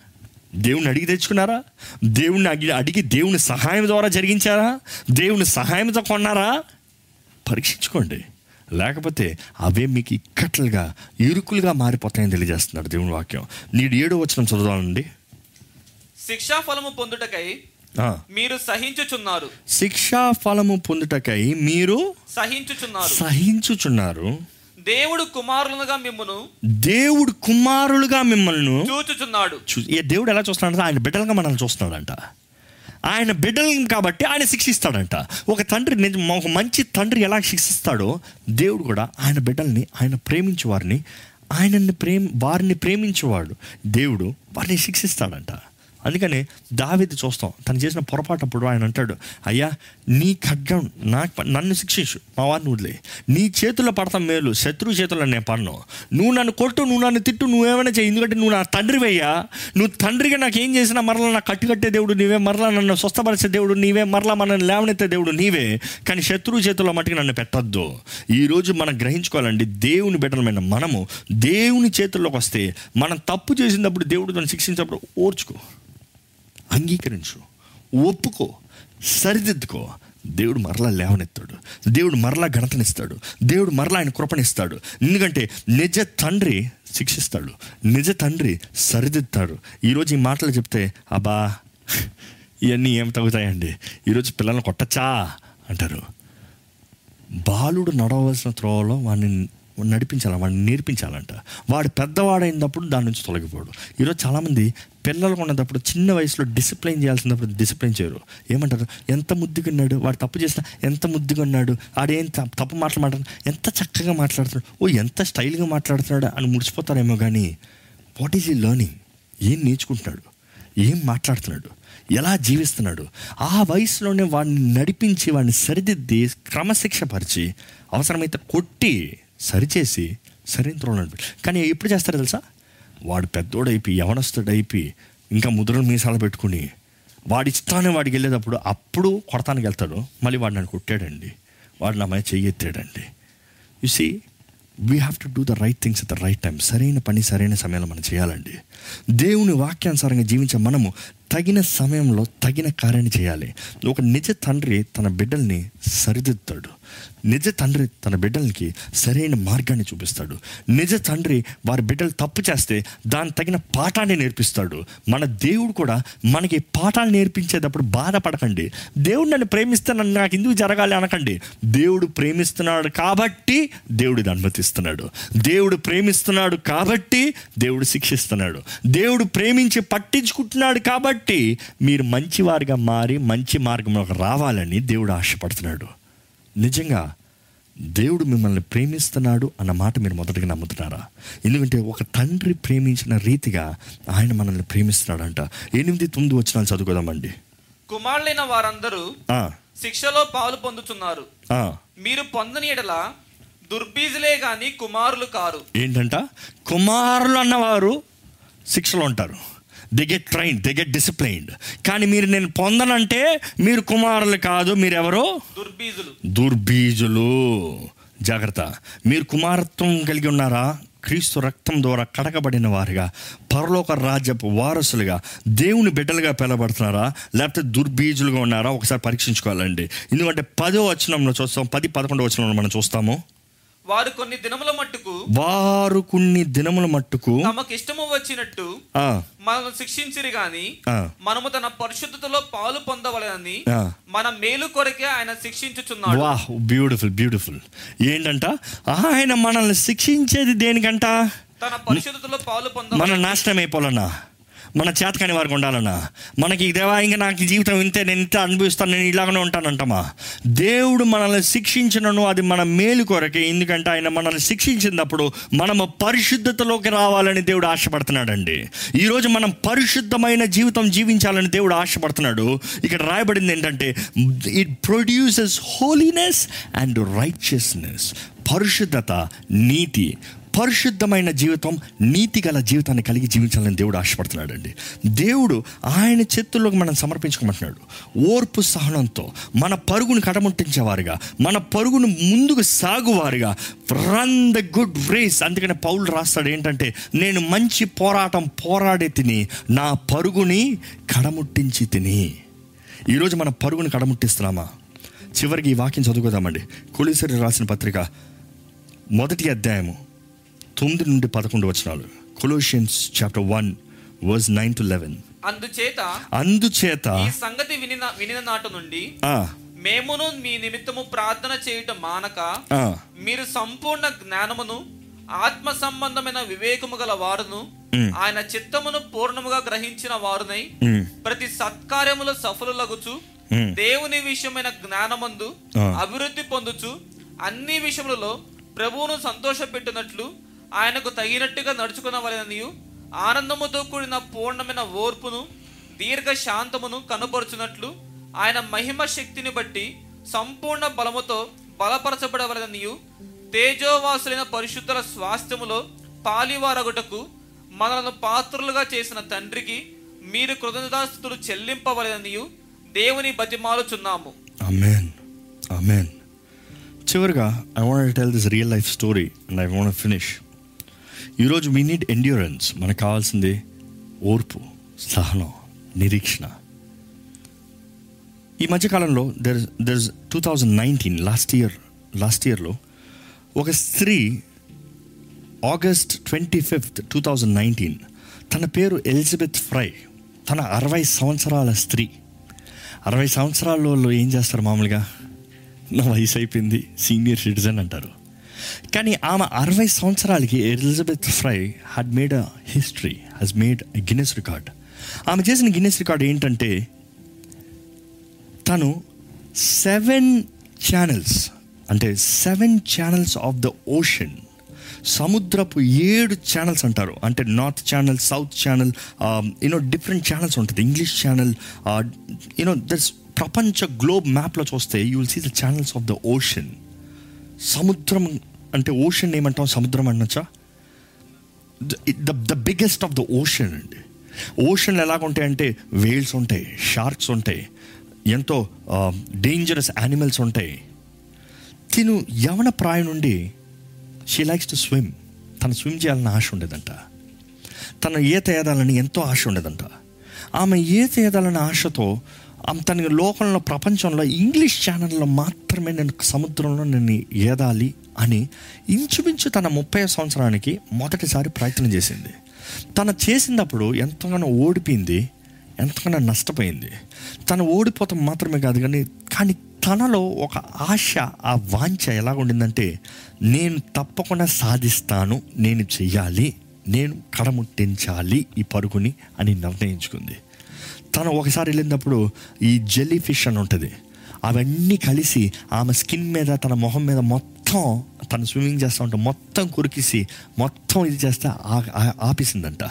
దేవుణ్ణి అడిగి తెచ్చుకున్నారా? దేవుణ్ణి అడిగి అడిగి దేవుని సహాయం ద్వారా జరిగించారా? దేవుని సహాయంతో కొన్నారా? పరీక్షించుకోండి. లేకపోతే అవే మీకు ఇక్కట్లుగా ఇరుకులుగా మారిపోతాయని తెలియజేస్తున్నాడు దేవుని వాక్యం. నీడు ఏడో వచ్చిన చదువుదానండి శిక్షా ఫలము పొందుటకై. మీరు సహించుచున్నారు. శిక్షా ఫలము పొందుటకై మీరు సహించుచున్నారు. సహించుచున్నారు. దేవుడు కుమారులుగా మిమ్మును దేవుడు కుమారులుగా మిమ్మల్ని చూచుచున్నాడు. దేవుడు ఎలా చూస్తున్నాడంటే ఆయన బిడ్డలుగా మనల్ని చూస్తున్నాడంట. ఆయన బిడ్డలను కాబట్టి ఆయన శిక్షిస్తాడంట. ఒక తండ్రి ఒక మంచి తండ్రి ఎలా శిక్షిస్తాడో దేవుడు కూడా ఆయన బిడ్డల్ని ఆయన ప్రేమించే వారిని ఆయనని ప్రేమ వారిని ప్రేమించేవాడు దేవుడు వారిని శిక్షిస్తాడంట. అందుకని దావిది చూస్తాం. తను చేసిన పొరపాటప్పుడు ఆయన అంటాడు అయ్యా నీ ఖడ్గం నాకు నన్ను శిక్షించు. మా వారిని వదిలే. నీ చేతుల్లో పడతాం మేలు శత్రువు చేతుల్లో నేను పడను. నువ్వు నన్ను కొట్టు నువ్వు నన్ను తిట్టు నువ్వేమైనా చేయి ఎందుకంటే నువ్వు నా తండ్రివయ్యా. నువ్వు తండ్రిగా నాకు ఏం చేసినా మరలా నా కట్టుకట్టే దేవుడు నీవే. మరలా నన్ను స్వస్థపరిచే దేవుడు నీవే. మరలా మనల్ని లేవనెత్తే దేవుడు నీవే. కానీ శత్రువు చేతుల్లో మటుకు నన్ను పెట్టొద్దు. ఈరోజు మనం గ్రహించుకోవాలండి దేవుని బిడ్డలమైన మనము దేవుని చేతుల్లోకి వస్తే మనం తప్పు చేసినప్పుడు దేవుడు దాన్ని శిక్షించినప్పుడు ఓర్చుకో. అంగీకరించు. ఒప్పుకో. సరిదిద్దుకో. దేవుడు మరలా లేవనెత్తాడు. దేవుడు మరలా ఘనతనిస్తాడు. దేవుడు మరలా ఆయన కృపణిస్తాడు ఎందుకంటే నిజ తండ్రి శిక్షిస్తాడు. నిజ తండ్రి సరిదిద్దుతాడు. ఈరోజు ఈ మాటలు చెప్తే అబ్బా ఇవన్నీ ఏం తగ్గుతాయండి? ఈరోజు పిల్లల్ని కొట్టచ్చా? అంటారు. బాలుడు నడవలసిన త్రోవలో వాడిని నడిపించాలి వాడిని నేర్పించాలంట. వాడు పెద్దవాడైనప్పుడు దాని నుంచి తొలగిపోడు. ఈరోజు చాలామంది పిల్లలు ఉన్నప్పుడు చిన్న వయసులో డిసిప్లైన్ చేయాల్సినప్పుడు డిసిప్లైన్ చేయరు. ఏమంటారు? ఎంత ముద్దుగా ఉన్నాడు? వాడు తప్పు చేసినా ఎంత ముద్దుగా ఉన్నాడు? ఆడేం తప్పు మాటలు మాట్లాడు ఎంత చక్కగా మాట్లాడుతున్నాడు? ఓ ఎంత స్టైల్గా మాట్లాడుతున్నాడు అని ముడిచిపోతారేమో కానీ వాట్ ఈజ్ ఈ లర్నింగ్ ఏం నేర్చుకుంటున్నాడు? ఏం మాట్లాడుతున్నాడు? ఎలా జీవిస్తున్నాడు? ఆ వయసులోనే వాడిని నడిపించి వాడిని సరిదిద్ది క్రమశిక్ష పరిచి అవసరమైతే కొట్టి సరిచేసి సరైన త్రోవ నడిపి కానీ ఎప్పుడు చేస్తారో తెలుసా? వాడు పెద్దోడైపోయి అయిపోయి ఇంకా ముద్రలు మీసాలు పెట్టుకుని వాడి ఇష్టాన్ని వాడికి వెళ్ళేటప్పుడు అప్పుడు కొడతానికి వెళ్తాడు. మళ్ళీ వాడు నన్ను కొట్టాడండి. వాడు నా మీద చెయ్యెత్తాడండి you see we have to do the right things at the right time సరైన పని సరైన సమయంలో మనం చేయాలండి. దేవుని వాక్యానుసారంగా జీవించే మనము తగిన సమయంలో తగిన కార్యాన్ని చేయాలి. ఒక నిజ తండ్రి తన బిడ్డల్ని సరిదిద్దుతాడు. నిజ తండ్రి తన బిడ్డలకి సరైన మార్గాన్ని చూపిస్తాడు. నిజ తండ్రి వారి బిడ్డలు తప్పు చేస్తే దాని తగిన పాఠాన్ని నేర్పిస్తాడు. మన దేవుడు కూడా మనకి పాఠాలు నేర్పించేటప్పుడు బాధపడకండి. దేవుడు నన్ను ప్రేమిస్తానని నాకు ఎందుకు జరగాలి అనకండి. దేవుడు ప్రేమిస్తున్నాడు కాబట్టి దేవుడు అనుమతిస్తున్నాడు. దేవుడు ప్రేమిస్తున్నాడు కాబట్టి దేవుడు శిక్షిస్తున్నాడు. దేవుడు ప్రేమించి పట్టించుకుంటున్నాడు కాబట్టి మీరు మంచివారిగా మారి మంచి మార్గంలోకి రావాలని దేవుడు ఆశపడుతున్నాడు. నిజంగా దేవుడు మిమ్మల్ని ప్రేమిస్తున్నాడు అన్న మాట మీరు మొదటగా నమ్ముతున్నారా? ఎందుకంటే ఒక తండ్రి ప్రేమించిన రీతిగా ఆయన మనల్ని ప్రేమిస్తున్నాడంట. ఎనిమిది తొమ్మిది వచ్చిన చదువుకోదామండి. కుమారులైన వారందరూ శిక్షలో పాలు పొందుతున్నారు. మీరు పొందని ఎడల దుర్బీజులే గాని కుమారులు కారు. ఏంటంట? కుమారులు అన్నవారు శిక్షలో ఉంటారు. They get train they get disciplined కానీ మీరు నేను పొందనంటే మీరు కుమారులు కాదు మీరెవరు? దుర్బీజులు. దుర్బీజులు. జాగ్రత్త. మీరు కుమారత్వం కలిగి ఉన్నారా? క్రీస్తు రక్తం ద్వారా కడగబడిన వారుగా పరలోక రాజ్యపు వారసులుగా దేవుని బిడ్డలుగా పిలబడుతున్నారా లేకపోతే దుర్బీజులుగా ఉన్నారా? ఒకసారి పరీక్షించుకోవాలండి. ఎందుకంటే పదో వచనంలో చూస్తాం పది పదకొండో వచనంలో మనం చూస్తాము. వారు కొన్ని దినముల మట్టుకు వారు కొన్ని దినముల మట్టుకు తమకు ఇష్టము వచ్చినట్టు మనల్ని శిక్షించిరి గాని మనము తన పరిశుద్ధతలో పాలు పొందవలనని. మన మేలు కొరకే ఆయన శిక్షించుచున్నాడు. వాహ్ బ్యూటిఫుల్ బ్యూటిఫుల్ ఏంటంట? ఆయన మనల్ని శిక్షించేది దేనికంట? తన పరిశుద్ధతలో పాలు పొంద మన నాశనం అయిపోవాలన్నా మన చేతకాని వారికి ఉండాలన్నా. మనకి దేవా ఇంకా నాకు జీవితం ఇంతే నేను ఇంత అనుభవిస్తాను నేను ఇలాగనే ఉంటానంటమా దేవుడు మనల్ని శిక్షించినను అది మన మేలు కొరకే. ఎందుకంటే ఆయన మనల్ని శిక్షించినప్పుడు మనము పరిశుద్ధతలోకి రావాలని దేవుడు ఆశపడుతున్నాడండి. ఈరోజు మనం పరిశుద్ధమైన జీవితం జీవించాలని దేవుడు ఆశపడుతున్నాడు. ఇక్కడ రాయబడింది ఏంటంటే it produces holiness and righteousness పరిశుద్ధత నీతి పరిశుద్ధమైన జీవితం నీతి గల జీవితాన్ని కలిగి జీవించాలని దేవుడు ఆశపడుతున్నాడండి. దేవుడు ఆయన చేతుల్లోకి మనం సమర్పించుకోమంటున్నాడు. ఓర్పు సహనంతో మన పరుగును కడముట్టించేవారుగా మన పరుగును ముందుకు సాగువారుగా రన్ ద గుడ్ రేస్ అందుకని పౌలు రాస్తాడు ఏంటంటే నేను మంచి పోరాటం పోరాడే తిని నా పరుగుని కడముట్టించి తిని. ఈరోజు మన పరుగుని కడముట్టిస్తున్నామా? చివరికి ఈ వాక్యం చదువుకోదామండి. కొలిసరి రాసిన పత్రిక మొదటి అధ్యాయము. తొమ్మిది నుండి పదకొండు వచనాలు Colossians chapter one verse nine to eleven అందుచేత అందుచేత ఈ సంగతి వినిన వినిన నాటి నుండి మేమును మీ నిమిత్తము ప్రార్థన చేయుట మానక మీరు సంపూర్ణ జ్ఞానమును ఆత్మ సంబంధమైన వివేకము గల వారును. ఆయన చిత్తమును పూర్ణముగా గ్రహించిన వారునై ప్రతి సత్కార్యములో సఫలులగుచు. దేవుని విషయమైన జ్ఞానమందు. అభివృద్ధి పొందుచు అన్ని విషయములలో ప్రభువును సంతోషపెట్టినట్లు ఆయనకు తగినట్టుగా నడుచుకునవలననియు ఆనందముతో కూడిన పూర్ణమైన ఓర్పును దీర్ఘ శాంతమును కనుపరుచున్నట్లు ఆయన మహిమ శక్తిని బట్టి సంపూర్ణ బలముతో బలపరచబడవలనియు తేజోవాసులైన పరిశుద్ధుల స్వాస్థ్యములో పాలివారగుటకు మనలను పాత్రులుగా చేసిన తండ్రికి మీరు కృతజ్ఞతాస్థుతులు చెల్లింపవలనియు దేవుని బతిమాలుచున్నాము. అమెన్ అమెన్ చివరిగా I want tell this real life story and I want finish ఈరోజు వీ నీడ్ ఎండ్యూరెన్స్ మనకు కావాల్సింది ఓర్పు సహనం నిరీక్షణ. ఈ మధ్యకాలంలో there there two thousand nineteen last year last ఇయర్లో ఒక స్త్రీ August twenty fifth two thousand nineteen తన పేరు ఎలిజబెత్ ఫ్రై తన అరవై సంవత్సరాల స్త్రీ. అరవై సంవత్సరాలలో ఏం చేస్తారు మామూలుగా? నా వయసు అయిపోయింది సీనియర్ సిటిజన్ అంటారు. కానీ ఆమె అరవై సంవత్సరాలకి Elizabeth Fry had made a history has made Guinness record ఆమె చేసిన గిన్నెస్ రికార్డ్ ఏంటంటే తను సెవెన్ ఛానల్స్ అంటే seven channels of the ocean సముద్రపు ఏడు ఛానల్స్ అంటారు. అంటే north channel south channel you know different channels ఉంటుంది. English channel you know that's ప్రపంచ గ్లోబ్ మ్యాప్లో చూస్తే you will see the channels of the ocean సముద్రం అంటే ఓషన్ ఏమంటాం? సముద్రం అనొచ్చా? The the biggest of the ocean అండి. ఓషన్ ఎలాగుంటాయి అంటే వేల్స్ ఉంటాయి షార్క్స్ ఉంటాయి ఎంతో డేంజరస్ యానిమల్స్ ఉంటాయి. తిను యవన ప్రాయం నుండి షీ లైక్స్ టు స్విమ్ తను స్విమ్ చేయాలని ఆశ ఉండేదంట. తన ఈత ఏదాలని ఎంతో ఆశ ఉండేదంట. ఆమె ఈత ఏదాలని ఆశతో ఆమె తన లోకంలో ప్రపంచంలో ఇంగ్లీష్ ఛానల్లో మాత్రమే నేను సముద్రంలో నేను ఏదాలి అని ఇంచుమించు తన ముప్పై సంవత్సరానికి మొదటిసారి ప్రయత్నం చేసింది. తను చేసినప్పుడు ఎంతగానో ఓడిపోయింది ఎంతగానో నష్టపోయింది. తను ఓడిపోతాం మాత్రమే కాదు కానీ కానీ తనలో ఒక ఆశ ఆ వాంఛ ఎలాగుండిందంటే నేను తప్పకుండా సాధిస్తాను నేను చెయ్యాలి నేను కడముట్టించాలి ఈ పరుగుని అని నిర్ణయించుకుంది. తను ఒకసారి వెళ్ళినప్పుడు ఈ జెల్లీ ఫిష్ అని ఉంటుంది. అవన్నీ కలిసి ఆమె స్కిన్ మీద తన మొహం మీద మొత్తం తను స్విమ్మింగ్ చేస్తూ ఉంటే మొత్తం కురికిసి మొత్తం ఇది చేస్తే ఆపేసిందంట.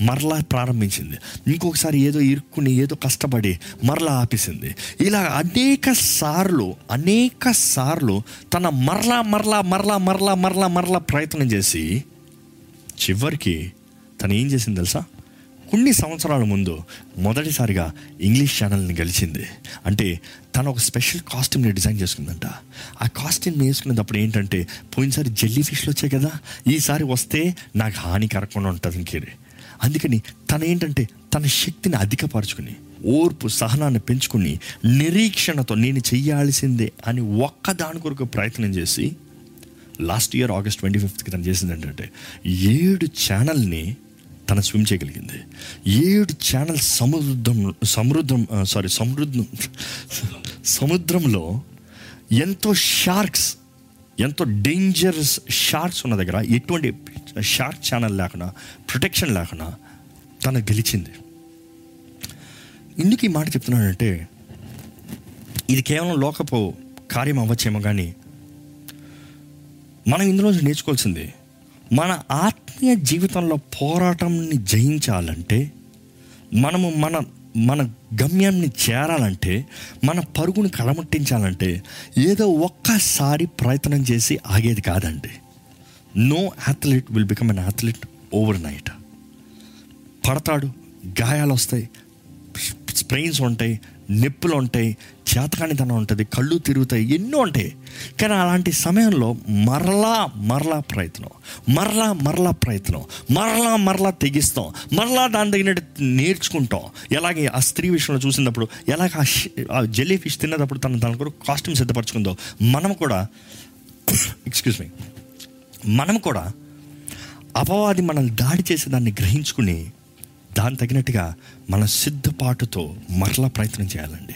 మరలా ప్రారంభించింది. ఇంకొకసారి ఏదో ఇరుక్కుని ఏదో కష్టపడి మరలా ఆపేసింది. ఇలా అనేక సార్లు అనేక సార్లు తన మరలా మరలా మరలా మరలా మరలా మరలా ప్రయత్నం చేసి చివరికి తను ఏం చేసింది తెలుసా? కొన్ని సంవత్సరాల ముందు మొదటిసారిగా ఇంగ్లీష్ ఛానల్ని గెలిచింది. అంటే తను ఒక స్పెషల్ కాస్ట్యూమ్ని డిజైన్ చేసుకుందంట. ఆ కాస్ట్యూమ్ని వేసుకునేటప్పుడు ఏంటంటే పోయినసారి జెల్లీ ఫిష్లు వచ్చాయి కదా ఈసారి వస్తే నాకు హాని కరగకుండా ఉంటుంది ఇంకేది అందుకని తను ఏంటంటే తన శక్తిని అధికపరచుకుని ఓర్పు సహనాన్ని పెంచుకుని నిరీక్షణతో నేను చెయ్యాల్సిందే అని ఒక్క దాని కొరకు ప్రయత్నం చేసి లాస్ట్ ఇయర్ ఆగస్ట్ ట్వంటీ ఫిఫ్త్కి తను చేసింది ఏంటంటే ఏడు ఛానల్ని తన స్విమ్ చేయగలిగింది. ఏడు ఛానల్ సముద్రం సమృద్ధం సారీ సమృద్ధం సముద్రంలో ఎంతో షార్క్స్ ఎంతో డేంజరస్ షార్క్స్ ఉన్న దగ్గర ఎటువంటి షార్క్ ఛానల్ లేకుండా ప్రొటెక్షన్ లేకుండా తను గెలిచింది. ఎందుకు ఈ మాట చెప్తున్నానంటే ఇది కేవలం లోకపు కార్యం అవ్వచ్చేమో కానీ మనం ఇందులో నుంచి నేర్చుకోవాల్సింది మన ఆత్మీయ జీవితంలో పోరాటంని జయించాలంటే మనము మన మన గమ్యాన్ని చేరాలంటే మన పరుగుని కడముట్టించాలంటే ఏదో ఒక్కసారి ప్రయత్నం చేసి ఆగేది కాదండి. No athlete will become an athlete overnight పడతాడు గాయాలు వస్తాయి స్ప్రెయిన్స్ ఉంటాయి నొప్పులు ఉంటాయి చేతకానితనం ఉంటుంది కళ్ళు తిరుగుతాయి ఎన్నో ఉంటాయి. కానీ అలాంటి సమయంలో మరలా మరలా ప్రయత్నం మరలా మరలా ప్రయత్నం మరలా మరలా తెగిస్తాం మరలా దాని తగినట్టు నేర్చుకుంటాం. ఎలాగే ఆ స్త్రీ విషయంలో చూసినప్పుడు ఎలాగ ఆ జెల్లీ ఫిష్ తిన్నప్పుడు తను దాని కొరకు కాస్ట్యూమ్ సిద్ధపరచుకుందో మనం కూడా ఎక్స్క్యూజ్ మీ మనం కూడా అపవాది మనల్ని దాడి చేసే దాన్ని గ్రహించుకుని దాని తగినట్టుగా మన సిద్ధపాటుతో మరలా ప్రయత్నం చేయాలండి.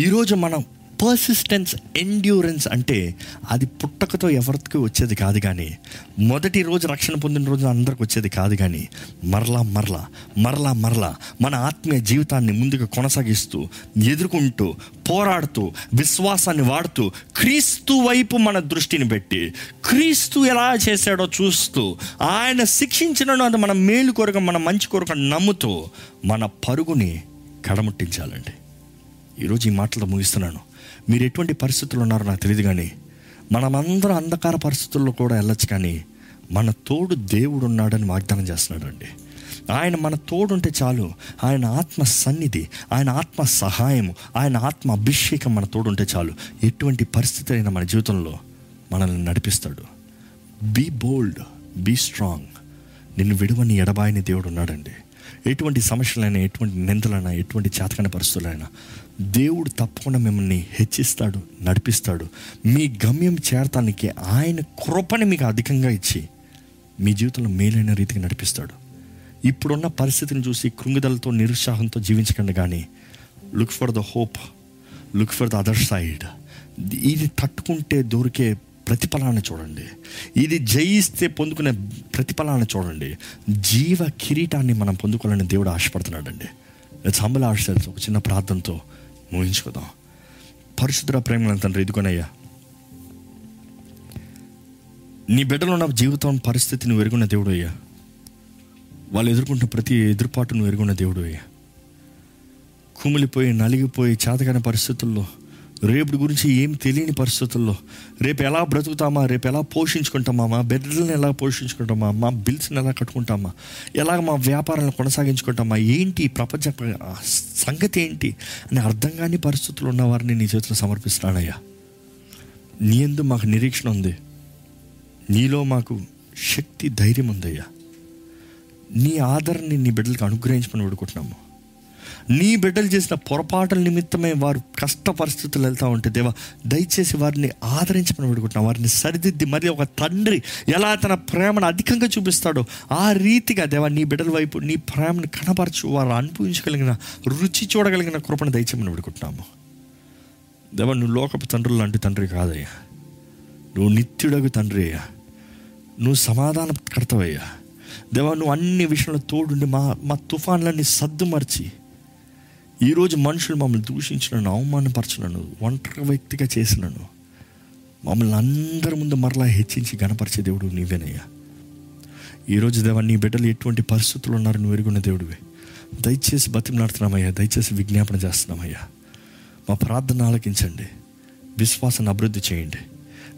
ఈరోజు మనం పర్సిస్టెన్స్ ఎండ్యూరెన్స్ అంటే అది పుట్టకతో ఎవరికి వచ్చేది కాదు కానీ మొదటి రోజు రక్షణ పొందిన రోజు అందరికి వచ్చేది కాదు కానీ మరలా మరలా మరలా మరలా మన ఆత్మీయ జీవితాన్ని ముందుకు కొనసాగిస్తూ ఎదుర్కొంటూ పోరాడుతూ విశ్వాసాన్ని వాడుతూ క్రీస్తు వైపు మన దృష్టిని పెట్టి క్రీస్తు ఎలా చేశాడో చూస్తూ ఆయన శిక్షించిన అది మన మేలు కొరకు మన మంచి కొరకు నమ్ముతూ మన పరుగుని కడముట్టించాలండి. ఈరోజు ఈ మాటలతో ముగిస్తున్నాను. మీరు ఎటువంటి పరిస్థితులు ఉన్నారో నాకు తెలియదు కానీ మనమందరం అంధకార పరిస్థితుల్లో కూడా వెళ్ళొచ్చు కానీ మన తోడు దేవుడు ఉన్నాడని వాగ్దానం చేస్తున్నాడు అండి ఆయన మన తోడుంటే చాలు ఆయన ఆత్మ సన్నిధి ఆయన ఆత్మ సహాయం ఆయన ఆత్మ అభిషేకం మన తోడుంటే చాలు. ఎటువంటి పరిస్థితి అయినా మన జీవితంలో మనల్ని నడిపిస్తాడు. బీ బోల్డ్ బీ స్ట్రాంగ్ నిన్ను విడవని ఎడబాయని దేవుడు ఉన్నాడండి. ఎటువంటి సమస్యలైనా ఎటువంటి నిందలైనా ఎటువంటి చేతకాని పరిస్థితులైనా దేవుడు తప్పకుండా మిమ్మల్ని హెచ్చిస్తాడు నడిపిస్తాడు. మీ గమ్యం చేరటానికి ఆయన కృపని మీకు అధికంగా ఇచ్చి మీ జీవితంలో మేలైన రీతికి నడిపిస్తాడు. ఇప్పుడున్న పరిస్థితిని చూసి కృంగిదలతో నిరుత్సాహంతో జీవించకండి కానీ look for the hope look for the other side ఇది తట్టుకుంటే దొరికే ప్రతిఫలాన్ని చూడండి. ఇది జయిస్తే పొందుకునే ప్రతిఫలాన్ని చూడండి. జీవ కిరీటాన్ని మనం పొందుకోవాలని దేవుడు ఆశపడుతున్నాడండి. చంబల ఆశ ఒక చిన్న ప్రార్థనతో ఊహించుకుందాం. పరిశుద్ధ ప్రేమలను తండ్రి ఇదిగోనయ్యా. నీ బిడ్డలో ఉన్న జీవితం పరిస్థితిని ఎరుగున్న దేవుడు అయ్యా వాళ్ళు ఎదుర్కొంటున్న ప్రతి ఎదురుపాటును ఎరుగున్న దేవుడు అయ్యా కుమిలిపోయి నలిగిపోయి చేతకాని పరిస్థితుల్లో రేపు గురించి ఏం తెలియని పరిస్థితుల్లో రేపు ఎలా బ్రతుకుతామా? రేపు ఎలా పోషించుకుంటామా? మా బిడ్డలను ఎలా పోషించుకుంటామా? మా బిల్స్ని ఎలా కట్టుకుంటామా? ఎలాగ మా వ్యాపారాలను కొనసాగించుకుంటామా? ఏంటి ప్రపంచ సంగతి ఏంటి అని అర్థం కాని పరిస్థితులు ఉన్నవారిని నీ చేతిలో సమర్పిస్తున్నానయ్యా. నీ ఎందు మాకు నిరీక్షణ ఉంది. నీలో మాకు శక్తి ధైర్యం ఉందయ్యా. నీ ఆదరణని నీ బిడ్డలకు అనుగ్రహించమని వేడుకుంటున్నాము. నీ బిడ్డలు చేసిన పొరపాటుల నిమిత్తమే వారు కష్ట పరిస్థితులు వెళ్తూ ఉంటే దేవా దయచేసి వారిని ఆదరించమని పెడుకుంటున్నాం వారిని సరిదిద్ది మరి ఒక తండ్రి ఎలా తన ప్రేమను అధికంగా చూపిస్తాడో ఆ రీతిగా దేవా నీ బిడ్డల వైపు నీ ప్రేమను కనపరచు. వారు అనుభవించగలిగిన రుచి చూడగలిగిన కృపను దయచేయమని పెడుకుంటున్నాము దేవా నువ్వు లోకపు తండ్రులు లాంటి తండ్రి కాదయ్యా. నువ్వు నిత్యుడగు తండ్రి అయ్యా. నువ్వు సమాధానం కడతావయ్యా దేవా నువ్వు అన్ని విషయంలో తోడుండి మా మా తుఫాన్లన్నీ సర్దుమర్చి ఈరోజు మనుషులు మమ్మల్ని దూషించినను అవమానపరచినను ఒంటరి వ్యక్తిగా చేసినను. మమ్మల్ని అందరి ముందు మరలా హెచ్చించి గణపరిచే దేవుడు నీవేనయ్యా. ఈరోజు దేవా నీ బిడ్డలు ఎటువంటి పరిస్థితులు ఉన్నారు నువ్వు ఎరుగున్న దేవుడివే? దయచేసి బతిమలాడుతున్నామయ్యా దయచేసి విజ్ఞాపన చేస్తున్నామయ్యా. మా ప్రార్థన ఆలకించండి. విశ్వాసాన్ని అభివృద్ధి చేయండి.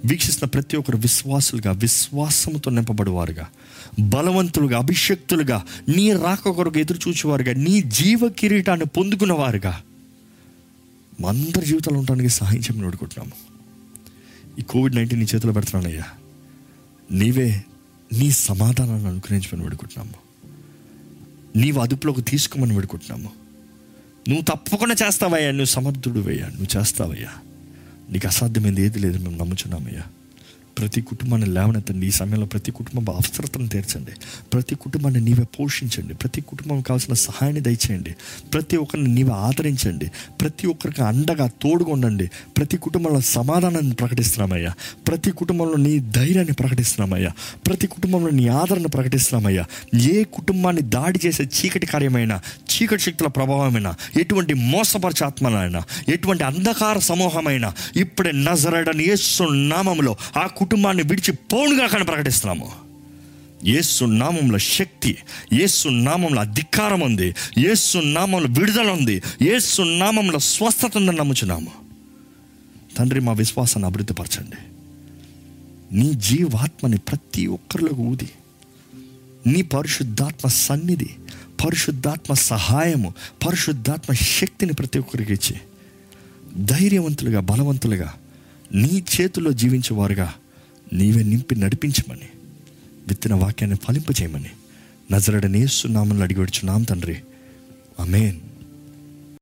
వీక్షిస్తున్న ప్రతి ఒక్కరు విశ్వాసులుగా విశ్వాసంతో నింపబడువారుగా బలవంతులుగా అభిషక్తులుగా నీ రాక కొరకు ఎదురు చూచేవారుగా నీ జీవ కిరీటాన్ని పొందుకున్నవారుగా. అందరి జీవితాలు ఉండడానికి సహాయం చెప్పి వేడుకుంటున్నాము. ఈ కోవిడ్ నైన్టీన్ నీ చేతిలో పెడుతున్నానయ్యా. నీవే నీ సమాధానాన్ని అనుగ్రహించమని వేడుకుంటున్నాము. నీవు అదుపులోకి తీసుకోమని వేడుకుంటున్నాము. నువ్వు తప్పకుండా చేస్తావయ్యా నువ్వు సమర్థుడు నువ్వు చేస్తావయ్యా. నీకు అసాధ్యమైంది ఏది లేదు మేము నమ్ముచున్నామయ్యా. ప్రతి కుటుంబాన్ని లేవనెత్తండి. ఈ సమయంలో ప్రతి కుటుంబం అవసరతను తీర్చండి. ప్రతి కుటుంబాన్ని నీవే పోషించండి. ప్రతి కుటుంబం కావాల్సిన సహాయాన్ని దయచేయండి. ప్రతి ఒక్కరిని నీవే ఆదరించండి. ప్రతి ఒక్కరికి అండగా తోడుగా ఉండండి. ప్రతి కుటుంబంలో సమాధానాన్ని ప్రకటిస్తున్నామయ్యా. ప్రతి కుటుంబంలో నీ ధైర్యాన్ని ప్రకటిస్తున్నామయ్యా. ప్రతి కుటుంబంలో నీ ఆదరణ ప్రకటిస్తున్నామయ్యా. ఏ కుటుంబాన్ని దాడి చేసే చీకటి కార్యమైనా చీకటి శక్తుల ప్రభావమైనా ఎటువంటి మోసపరచ ఆత్మలైనా ఎటువంటి అంధకార సమూహమైనా ఇప్పుడే నజరడని యేసు నామంలో ఆ కుటుంబాన్ని విడిచి పోనుగా కానీ ప్రకటిస్తున్నాము. ఏసు నామంలో శక్తి యేసు నామంలో అధికారం ఉంది యేసు నామంలో విడుదల ఉంది యేసు నామంలో స్వస్థత ఉందని నమ్ముచున్నాము. తండ్రి మా విశ్వాసాన్ని అభివృద్ధిపరచండి. నీ జీవాత్మని ప్రతి ఒక్కరిలోకి ఊది. నీ పరిశుద్ధాత్మ సన్నిధి పరిశుద్ధాత్మ సహాయము పరిశుద్ధాత్మ శక్తిని ప్రతి ఒక్కరికి ఇచ్చి ధైర్యవంతులుగా బలవంతులుగా నీ చేతుల్లో జీవించేవారుగా నీవే నింపి నడిపించమని విత్తిన వాక్యాన్ని ఫలింపచేయమని నజరడనేస్తున్నామని అడిగి వచ్చున్నాం తండ్రి. అమేన్